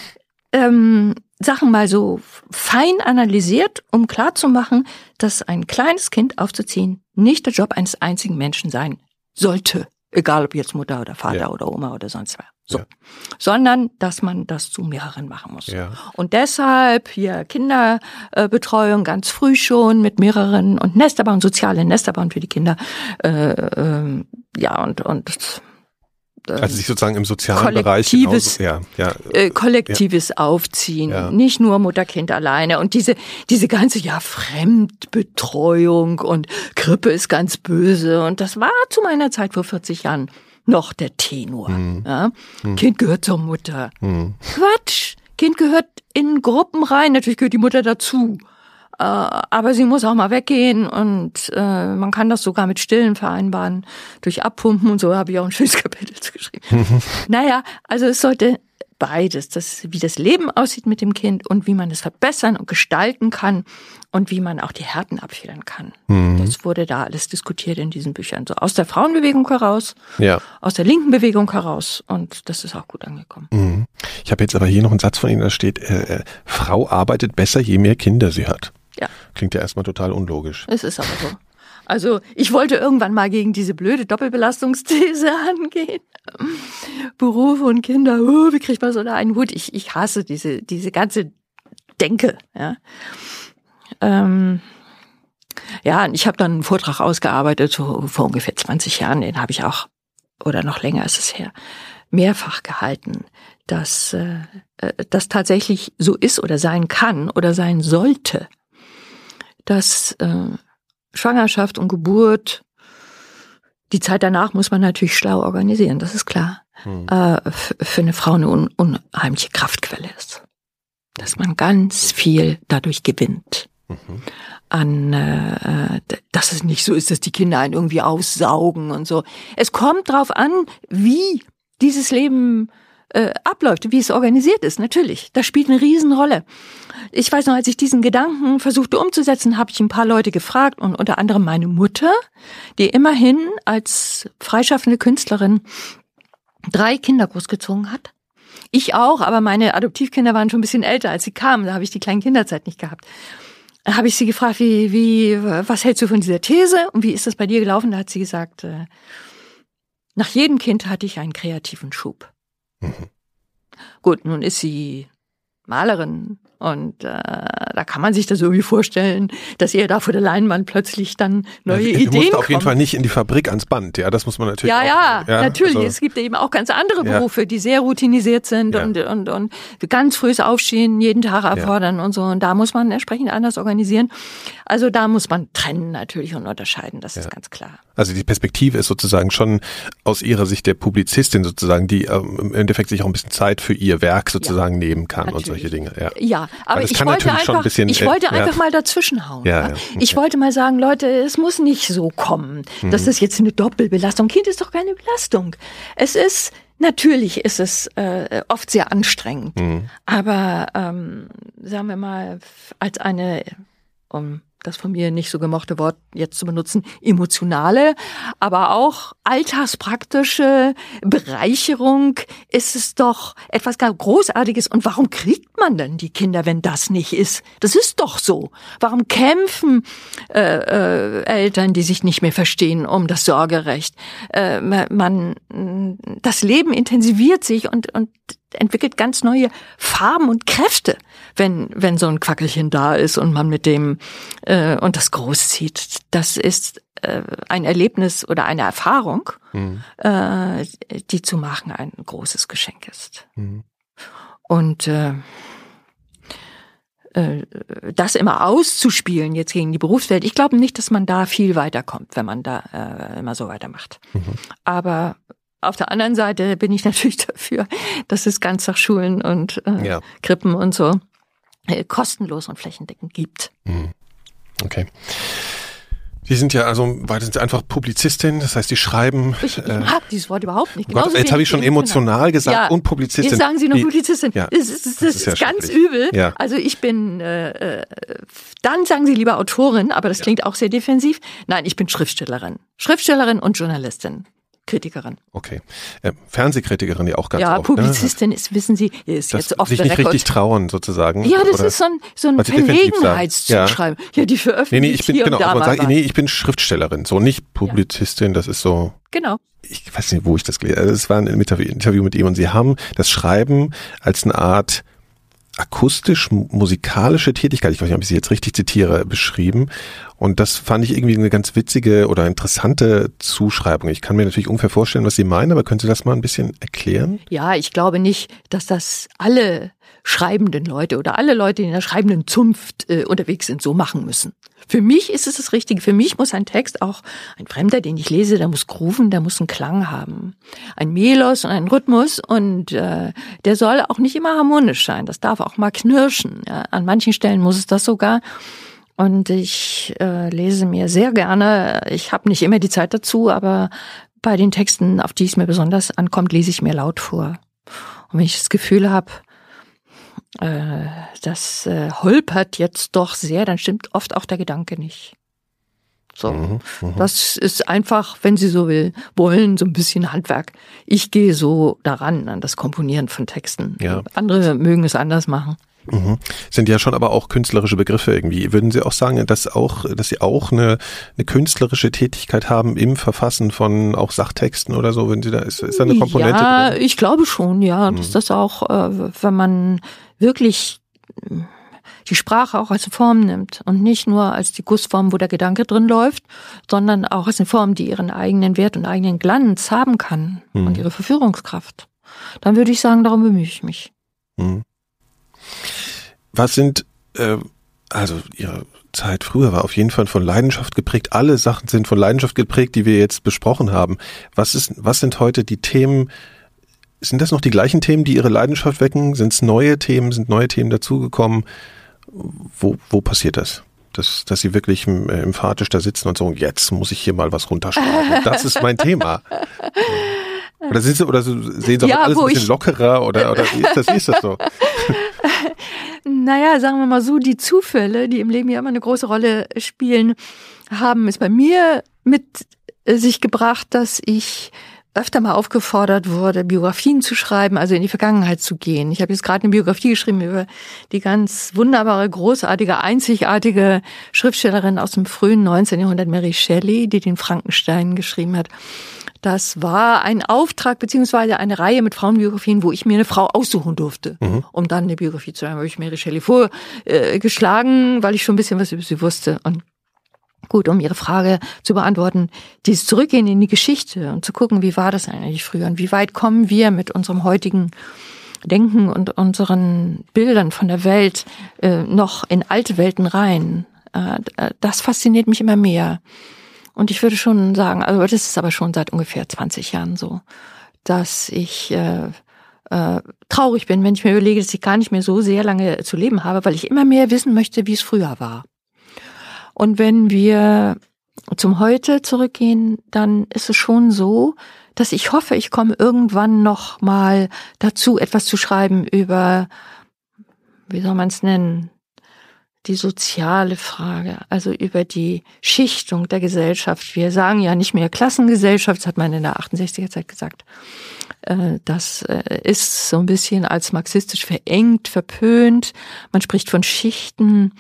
ähm, Sachen mal so fein analysiert, um klarzumachen, dass ein kleines Kind aufzuziehen nicht der Job eines einzigen Menschen sein sollte. Egal ob jetzt Mutter oder Vater ja. oder Oma oder sonst wer. So. Ja. Sondern, dass man das zu mehreren machen muss. Ja. Und deshalb hier Kinderbetreuung ganz früh schon mit mehreren und Nesterbahn, soziale Nesterbahn für die Kinder. Äh, äh, ja, und, und ähm, also sich sozusagen im sozialen Bereich genauso, ja, ja, äh, kollektives ja. Aufziehen, ja. nicht nur Mutter-Kind alleine und diese diese ganze ja Fremdbetreuung und Krippe ist ganz böse und das war zu meiner Zeit vor 40 Jahren noch der Tenor. Mhm. Ja? Mhm. Kind gehört zur Mutter. Mhm. Quatsch, Kind gehört in Gruppen rein, natürlich gehört die Mutter dazu. Äh, aber sie muss auch mal weggehen und äh, man kann das sogar mit Stillen vereinbaren, durch Abpumpen und so habe ich auch ein schönes Kapitel geschrieben. naja, also es sollte beides, das, wie das Leben aussieht mit dem Kind und wie man es verbessern und gestalten kann und wie man auch die Härten abfedern kann. Mhm. Das wurde da alles diskutiert in diesen Büchern, so aus der Frauenbewegung heraus, ja. aus der linken Bewegung heraus und das ist auch gut angekommen. Mhm. Ich habe jetzt aber hier noch einen Satz von Ihnen, da steht, äh, äh Frau arbeitet besser, je mehr Kinder sie hat. Ja. Klingt ja erstmal total unlogisch. Es ist aber so. Also ich wollte irgendwann mal gegen diese blöde Doppelbelastungsthese angehen. Beruf und Kinder, oh, wie kriegt man so da einen Hut? Ich, ich hasse diese, diese ganze Denke. Ja, ähm, ja ich habe dann einen Vortrag ausgearbeitet so vor ungefähr 20 Jahren, den habe ich auch, oder noch länger ist es her, mehrfach gehalten, dass äh, äh das tatsächlich so ist oder sein kann oder sein sollte dass äh, Schwangerschaft und Geburt, die Zeit danach muss man natürlich schlau organisieren, das ist klar, hm. äh, für eine Frau eine un unheimliche Kraftquelle ist. Dass man ganz viel dadurch gewinnt. Mhm. An, äh, dass es nicht so ist, dass die Kinder einen irgendwie aussaugen und so. Es kommt drauf an, wie dieses Leben äh, abläuft, wie es organisiert ist, natürlich. Das spielt eine Riesenrolle. Ich weiß noch, als ich diesen Gedanken versuchte umzusetzen, habe ich ein paar Leute gefragt und unter anderem meine Mutter, die immerhin als freischaffende Künstlerin drei Kinder großgezogen hat Ich auch, aber meine Adoptivkinder waren schon ein bisschen älter, als sie kamen. Da habe ich die kleinen Kinderzeit nicht gehabt. Da habe ich sie gefragt, wie, wie, was hältst du von dieser These und wie ist das bei dir gelaufen? Da hat sie gesagt, äh, nach jedem Kind hatte ich einen kreativen Schub. Mhm. Gut, nun ist sie Malerin und äh, da kann man sich das irgendwie vorstellen, dass ihr da vor der Leinwand plötzlich dann neue ja, Ideen Du musst kommen. auf jeden Fall nicht in die Fabrik ans Band, ja, das muss man natürlich Ja, auch, ja, ja, natürlich. also- es gibt eben auch ganz andere Ja. Berufe, die sehr routinisiert sind Ja. und, und, und ganz frühes Aufstehen jeden Tag erfordern und so. Und da muss man entsprechend anders organisieren. Also da muss man trennen natürlich und unterscheiden, das ist ganz klar. Also die Perspektive ist sozusagen schon aus ihrer Sicht der Publizistin sozusagen, die ähm, im Endeffekt sich auch ein bisschen Zeit für ihr Werk sozusagen nehmen kann und Natürlich. solche Dinge. Ja. Ja, aber das ich wollte einfach, bisschen, ich äh, wollte ja. einfach mal dazwischenhauen. Ja, Ja, ja, okay. Ich wollte mal sagen, Leute, es muss nicht so kommen, dass Mhm. das jetzt eine Doppelbelastung. Kind ist doch keine Belastung. Es ist Natürlich ist es äh, oft sehr anstrengend, Mhm. aber ähm, sagen wir mal, als eine, um das von mir nicht so gemochte Wort jetzt zu benutzen, emotionale, aber auch alltagspraktische Bereicherung ist es doch etwas ganz Großartiges. Und warum kriegt man denn die Kinder, wenn das nicht ist? Das ist doch so. Warum kämpfen äh, äh, Eltern, die sich nicht mehr verstehen, um das Sorgerecht? Äh, man, das Leben intensiviert sich und, und entwickelt ganz neue Farben und Kräfte, wenn wenn so ein Quackelchen da ist und man mit dem äh, und das großzieht. Das ist äh, ein Erlebnis oder eine Erfahrung, äh, die zu machen ein großes Geschenk ist. Und äh, äh, das immer auszuspielen jetzt gegen die Berufswelt, ich glaube nicht, dass man da viel weiterkommt, wenn man da äh, immer so weitermacht. Aber auf der anderen Seite bin ich natürlich dafür, dass es Ganztagsschulen und äh, Ja. Krippen und so kostenlos und flächendeckend gibt. Okay. Sie sind ja also weitestens einfach Publizistin, das heißt, Sie schreiben. Ich, ich äh, mag dieses Wort überhaupt nicht. Gott, Genauso jetzt habe ich schon emotional gesagt Ja, und Publizistin. Jetzt sagen Sie noch Wie- Publizistin. Ja, Das ist, das das ist ist, ja ganz übel. Ja. Also ich bin, äh, äh, dann sagen Sie lieber Autorin, aber das klingt auch sehr defensiv. Nein, ich bin Schriftstellerin. Schriftstellerin und Journalistin. Kritikerin. Okay. Äh, Fernsehkritikerin ja auch ganz ja, oft. Publizistin ist, wissen Sie, ist Ne? Das jetzt off sich nicht record. richtig trauen, sozusagen. ja, das oder? ist so ein, so ein. Verlegenheitszuschreiben. Ja. die veröffentlicht Nee, nee, ich bin, hier genau, und da also man mal sagt, was. nee, ich bin Schriftstellerin, so nicht Publizistin, das ist so, Genau. ich weiß nicht, wo ich das gelesen habe. Es war ein Interview mit ihm und sie haben das Schreiben als eine Art akustisch-musikalische Tätigkeit, ich weiß nicht, ob ich sie jetzt richtig zitiere, beschrieben. Und das fand ich irgendwie eine ganz witzige oder interessante Zuschreibung. Ich kann mir natürlich ungefähr vorstellen, was Sie meinen, aber können Sie das mal ein bisschen erklären? Ja, ich glaube nicht, dass das alle schreibenden Leute oder alle Leute, die in der schreibenden Zunft äh, unterwegs sind, so machen müssen. Für mich ist es das Richtige. Für mich muss ein Text auch, ein Fremder, den ich lese, der muss grooven, der muss einen Klang haben. Ein Melos und einen Rhythmus und äh, der soll auch nicht immer harmonisch sein. Das darf auch mal knirschen. Ja. An manchen Stellen muss es das sogar. Und ich äh, lese mir sehr gerne, ich habe nicht immer die Zeit dazu, aber bei den Texten, auf die es mir besonders ankommt, lese ich mir laut vor. Und wenn ich das Gefühl habe, äh, das äh, holpert jetzt doch sehr, dann stimmt oft auch der Gedanke nicht. So, Mhm, das ist einfach, wenn Sie so will, wollen, so ein bisschen Handwerk. Ich gehe so daran an das Komponieren von Texten. Ja. Andere mögen es anders machen. Mhm. Sind ja schon aber auch künstlerische Begriffe irgendwie. Würden Sie auch sagen, dass auch, dass Sie auch eine, eine künstlerische Tätigkeit haben im Verfassen von auch Sachtexten oder so? Würden Sie da, ist, ist da eine Komponente ja, drin? ich glaube schon, ja, dass das auch, äh, wenn man wirklich äh, die Sprache auch als Form nimmt und nicht nur als die Gussform, wo der Gedanke drin läuft, sondern auch als eine Form, die ihren eigenen Wert und eigenen Glanz haben kann und ihre Verführungskraft. Dann würde ich sagen, darum bemühe ich mich. Mhm. Was sind, äh, also Ihre Zeit früher war auf jeden Fall von Leidenschaft geprägt. Alle Sachen sind von Leidenschaft geprägt, die wir jetzt besprochen haben. Was ist, was sind heute die Themen? Sind das noch die gleichen Themen, die Ihre Leidenschaft wecken? Sind es neue Themen? Sind neue Themen dazugekommen? Wo, wo passiert das? Dass, dass Sie wirklich im, äh, da sitzen und so, jetzt muss ich hier mal was runterschreiben. Das ist mein Thema. Oder, sind Sie, oder sehen Sie auch Ja, alles ein bisschen lockerer oder, oder wie, ist das, wie ist das so? Naja, sagen wir mal so, die Zufälle, die im Leben ja immer eine große Rolle spielen, haben es bei mir mit sich gebracht, dass ich öfter mal aufgefordert wurde, Biografien zu schreiben, also in die Vergangenheit zu gehen. Ich habe jetzt gerade eine Biografie geschrieben über die ganz wunderbare, großartige, einzigartige Schriftstellerin aus dem frühen 19. Jahrhundert, Mary Shelley, die den Frankenstein geschrieben hat. Das war ein Auftrag beziehungsweise eine Reihe mit Frauenbiografien, wo ich mir eine Frau aussuchen durfte, mhm. um dann eine Biografie zu schreiben. Habe ich Mary Shelley vorgeschlagen, äh, weil ich schon ein bisschen was über sie wusste. Und gut, um Ihre Frage zu beantworten, dieses Zurückgehen in die Geschichte und zu gucken, wie war das eigentlich früher und wie weit kommen wir mit unserem heutigen Denken und unseren Bildern von der Welt äh, noch in alte Welten rein. Äh, das fasziniert mich immer mehr. Und ich würde schon sagen, also das ist aber schon seit ungefähr 20 Jahren so, dass ich äh, äh, traurig bin, wenn ich mir überlege, dass ich gar nicht mehr so sehr lange zu leben habe, weil ich immer mehr wissen möchte, wie es früher war. Und wenn wir zum Heute zurückgehen, dann ist es schon so, dass ich hoffe, ich komme irgendwann noch mal dazu, etwas zu schreiben über, wie soll man es nennen, die soziale Frage, also über die Schichtung der Gesellschaft. Wir sagen ja nicht mehr Klassengesellschaft, das hat man in der 68er Zeit gesagt. Äh, das äh, ist so ein bisschen als marxistisch verengt, verpönt. Man spricht von Schichten.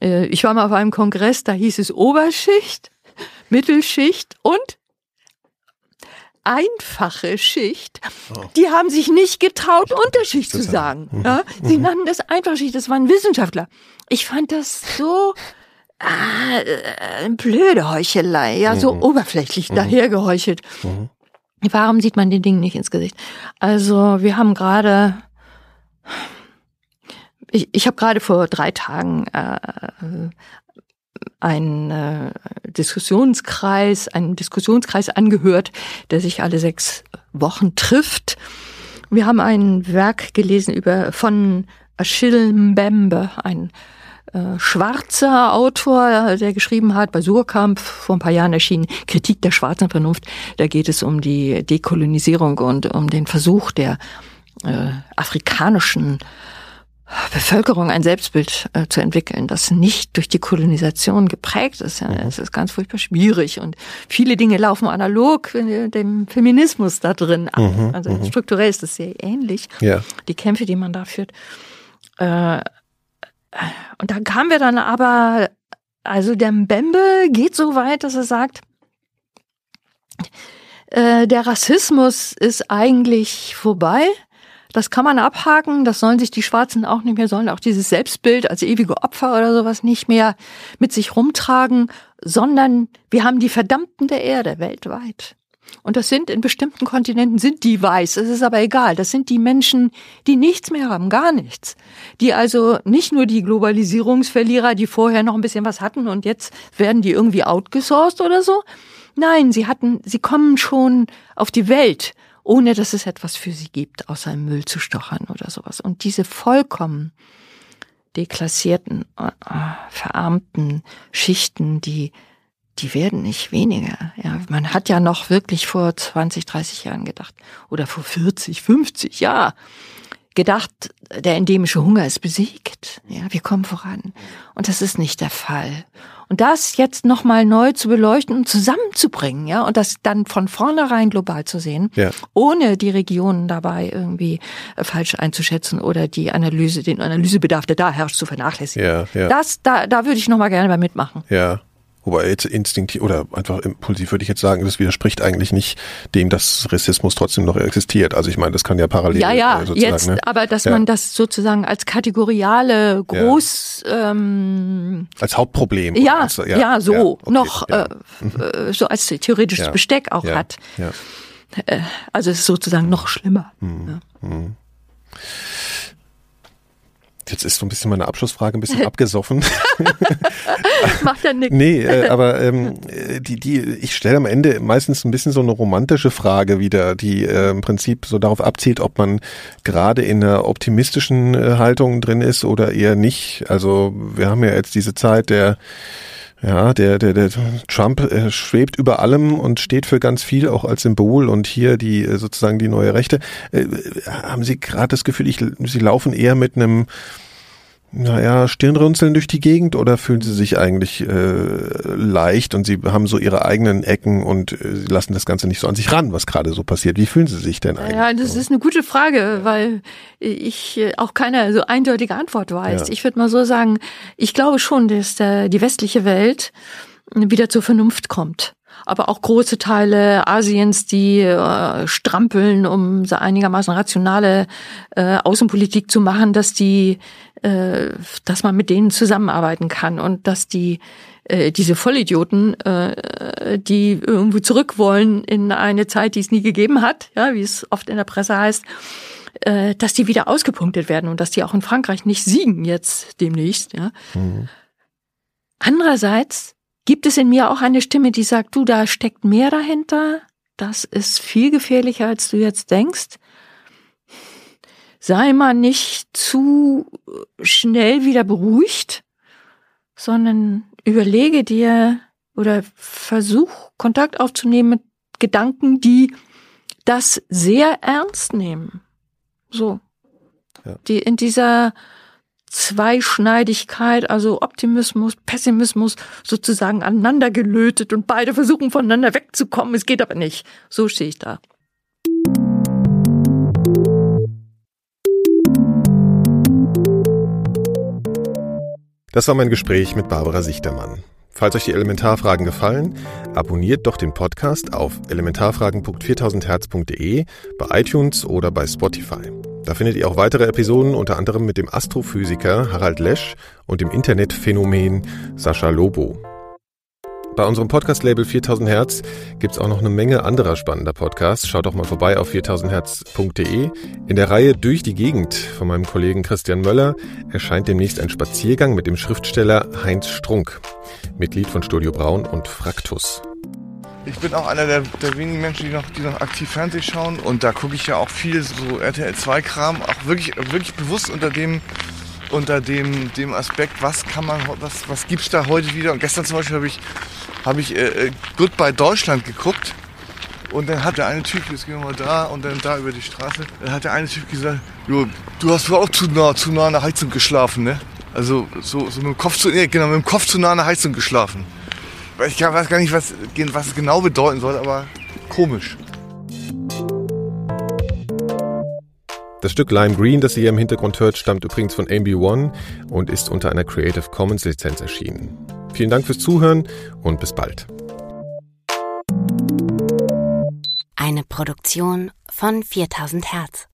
Äh, ich war mal auf einem Kongress, da hieß es Oberschicht, Mittelschicht und einfache Schicht, oh. die haben sich nicht getraut, Unterschicht zu sagen. Mhm. Ja, sie mhm. nannten das einfache Schicht, das waren Wissenschaftler. Ich fand das so ah, äh, blöde Heuchelei, ja, so mhm. oberflächlich mhm. dahergeheuchelt. Mhm. Warum sieht man den Dingen nicht ins Gesicht? Also wir haben gerade ich, ich habe gerade vor drei Tagen äh, einen äh, Diskussionskreis, einen Diskussionskreis angehört, der sich alle sechs Wochen trifft. Wir haben ein Werk gelesen über von Achille Mbembe, ein äh, schwarzer Autor, der geschrieben hat, bei Surkamp vor ein paar Jahren erschienen, Kritik der schwarzen Vernunft. Da geht es um die Dekolonisierung und um den Versuch der äh, afrikanischen Bevölkerung ein Selbstbild äh, zu entwickeln, das nicht durch die Kolonisation geprägt ist. Ja, es ist ganz furchtbar schwierig und viele Dinge laufen analog dem Feminismus da drin ab. Mhm, also mhm. strukturell ist das sehr ähnlich. Ja. Die Kämpfe, die man da führt. Äh, und da kamen wir dann aber, also der Mbembe geht so weit, dass er sagt, äh, der Rassismus ist eigentlich vorbei das kann man abhaken, das sollen sich die Schwarzen auch nicht mehr, sollen auch dieses Selbstbild als ewige Opfer oder sowas nicht mehr mit sich rumtragen, sondern wir haben die Verdammten der Erde weltweit. Und das sind in bestimmten Kontinenten sind die weiß. Es ist aber egal. Das sind die Menschen, die nichts mehr haben, gar nichts. Die also nicht nur die Globalisierungsverlierer, die vorher noch ein bisschen was hatten und jetzt werden die irgendwie outgesourced oder so. Nein, sie hatten, sie kommen schon auf die Welt ohne dass es etwas für sie gibt, außer im Müll zu stochern oder sowas. Und diese vollkommen deklassierten, äh, verarmten Schichten, die die werden nicht weniger. Ja, man hat ja noch wirklich vor 20, 30 Jahren gedacht oder vor 40, 50, ja, gedacht, der endemische Hunger ist besiegt. Ja, wir kommen voran. Und das ist nicht der Fall. Und das jetzt nochmal neu zu beleuchten und zusammenzubringen, ja, und das dann von vornherein global zu sehen, ja. ohne die Regionen dabei irgendwie äh, falsch einzuschätzen oder die Analyse, den Analysebedarf, der da herrscht, zu vernachlässigen. Ja, ja. Das, da, da würde ich nochmal gerne bei mitmachen. Ja. Wobei jetzt instinktiv oder einfach impulsiv würde ich jetzt sagen, das widerspricht eigentlich nicht dem, dass Rassismus trotzdem noch existiert. Also ich meine, das kann ja parallel Ja, ja, jetzt, ne? aber dass ja. man das sozusagen als kategoriale Groß ja. ähm, als Hauptproblem ja, als, ja, ja, so okay, noch äh, äh, so als theoretisches Besteck auch hat. Äh, also es ist sozusagen noch schlimmer. Mhm. Mhm. Jetzt ist so ein bisschen meine Abschlussfrage ein bisschen abgesoffen. Macht ja nichts. Nee, äh, aber ähm, die, die, ich stelle am Ende meistens ein bisschen so eine romantische Frage wieder, die äh, im Prinzip so darauf abzielt, ob man gerade in einer optimistischen äh, Haltung drin ist oder eher nicht. Also wir haben ja jetzt diese Zeit der ja, der, der, der Trump äh, schwebt über allem und steht für ganz viel, auch als Symbol und hier die äh, sozusagen die neue Rechte. Äh, haben Sie gerade das Gefühl, ich, Sie laufen eher mit einem naja, Stirnrunzeln durch die Gegend oder fühlen Sie sich eigentlich äh, leicht und Sie haben so Ihre eigenen Ecken und äh, lassen das Ganze nicht so an sich ran, was gerade so passiert? Wie fühlen Sie sich denn eigentlich? Ja, das ist eine gute Frage, weil ich äh, auch keine so eindeutige Antwort weiß. Ja. Ich würde mal so sagen, ich glaube schon, dass der, die westliche Welt wieder zur Vernunft kommt aber auch große Teile Asiens, die äh, strampeln, um so einigermaßen rationale äh, Außenpolitik zu machen, dass die, äh, dass man mit denen zusammenarbeiten kann und dass die äh, diese Vollidioten, äh, die irgendwie zurück wollen in eine Zeit, die es nie gegeben hat, ja, wie es oft in der Presse heißt, äh, dass die wieder ausgepunktet werden und dass die auch in Frankreich nicht siegen jetzt demnächst, ja. Mhm. Andererseits gibt es in mir auch eine Stimme, die sagt, du, da steckt mehr dahinter, das ist viel gefährlicher, als du jetzt denkst. Sei mal nicht zu schnell wieder beruhigt, sondern überlege dir oder versuch Kontakt aufzunehmen mit Gedanken, die das sehr ernst nehmen. So. Ja. Die in dieser Zweischneidigkeit, also Optimismus, Pessimismus sozusagen aneinander gelötet und beide versuchen voneinander wegzukommen. Es geht aber nicht. So stehe ich da. Das war mein Gespräch mit Barbara Sichtermann. Falls euch die Elementarfragen gefallen, abonniert doch den Podcast auf elementarfragen.4000herz.de, bei iTunes oder bei Spotify. Da findet ihr auch weitere Episoden, unter anderem mit dem Astrophysiker Harald Lesch und dem Internetphänomen Sascha Lobo. Bei unserem Podcast-Label 4000 Hertz gibt's auch noch eine Menge anderer spannender Podcasts. Schaut doch mal vorbei auf 4000herz.de. In der Reihe Durch die Gegend von meinem Kollegen Christian Möller erscheint demnächst ein Spaziergang mit dem Schriftsteller Heinz Strunk, Mitglied von Studio Braun und Fraktus. Ich bin auch einer der, der wenigen Menschen, die noch, die noch aktiv Fernsehen schauen. Und da gucke ich ja auch viel so RTL 2-Kram, auch wirklich, wirklich bewusst unter dem, unter dem, dem Aspekt, was kann man, was, was gibt's da heute wieder? Und gestern zum Beispiel habe ich, habe ich äh, äh, Goodbye Deutschland geguckt. Und dann hat der eine Typ, jetzt gehen wir mal da und dann da über die Straße, dann hat der eine Typ gesagt, jo, du hast wohl auch zu nah, zu nah an der Heizung geschlafen, ne? Also so, so mit dem Kopf zu, nee, genau, mit dem Kopf zu nah an der Heizung geschlafen. Ich weiß gar nicht, was, was es genau bedeuten soll, aber komisch. Das Stück Lime Green, das ihr hier im Hintergrund hört, stammt übrigens von AMB1 und ist unter einer Creative Commons Lizenz erschienen. Vielen Dank fürs Zuhören und bis bald. Eine Produktion von 4000 Hertz.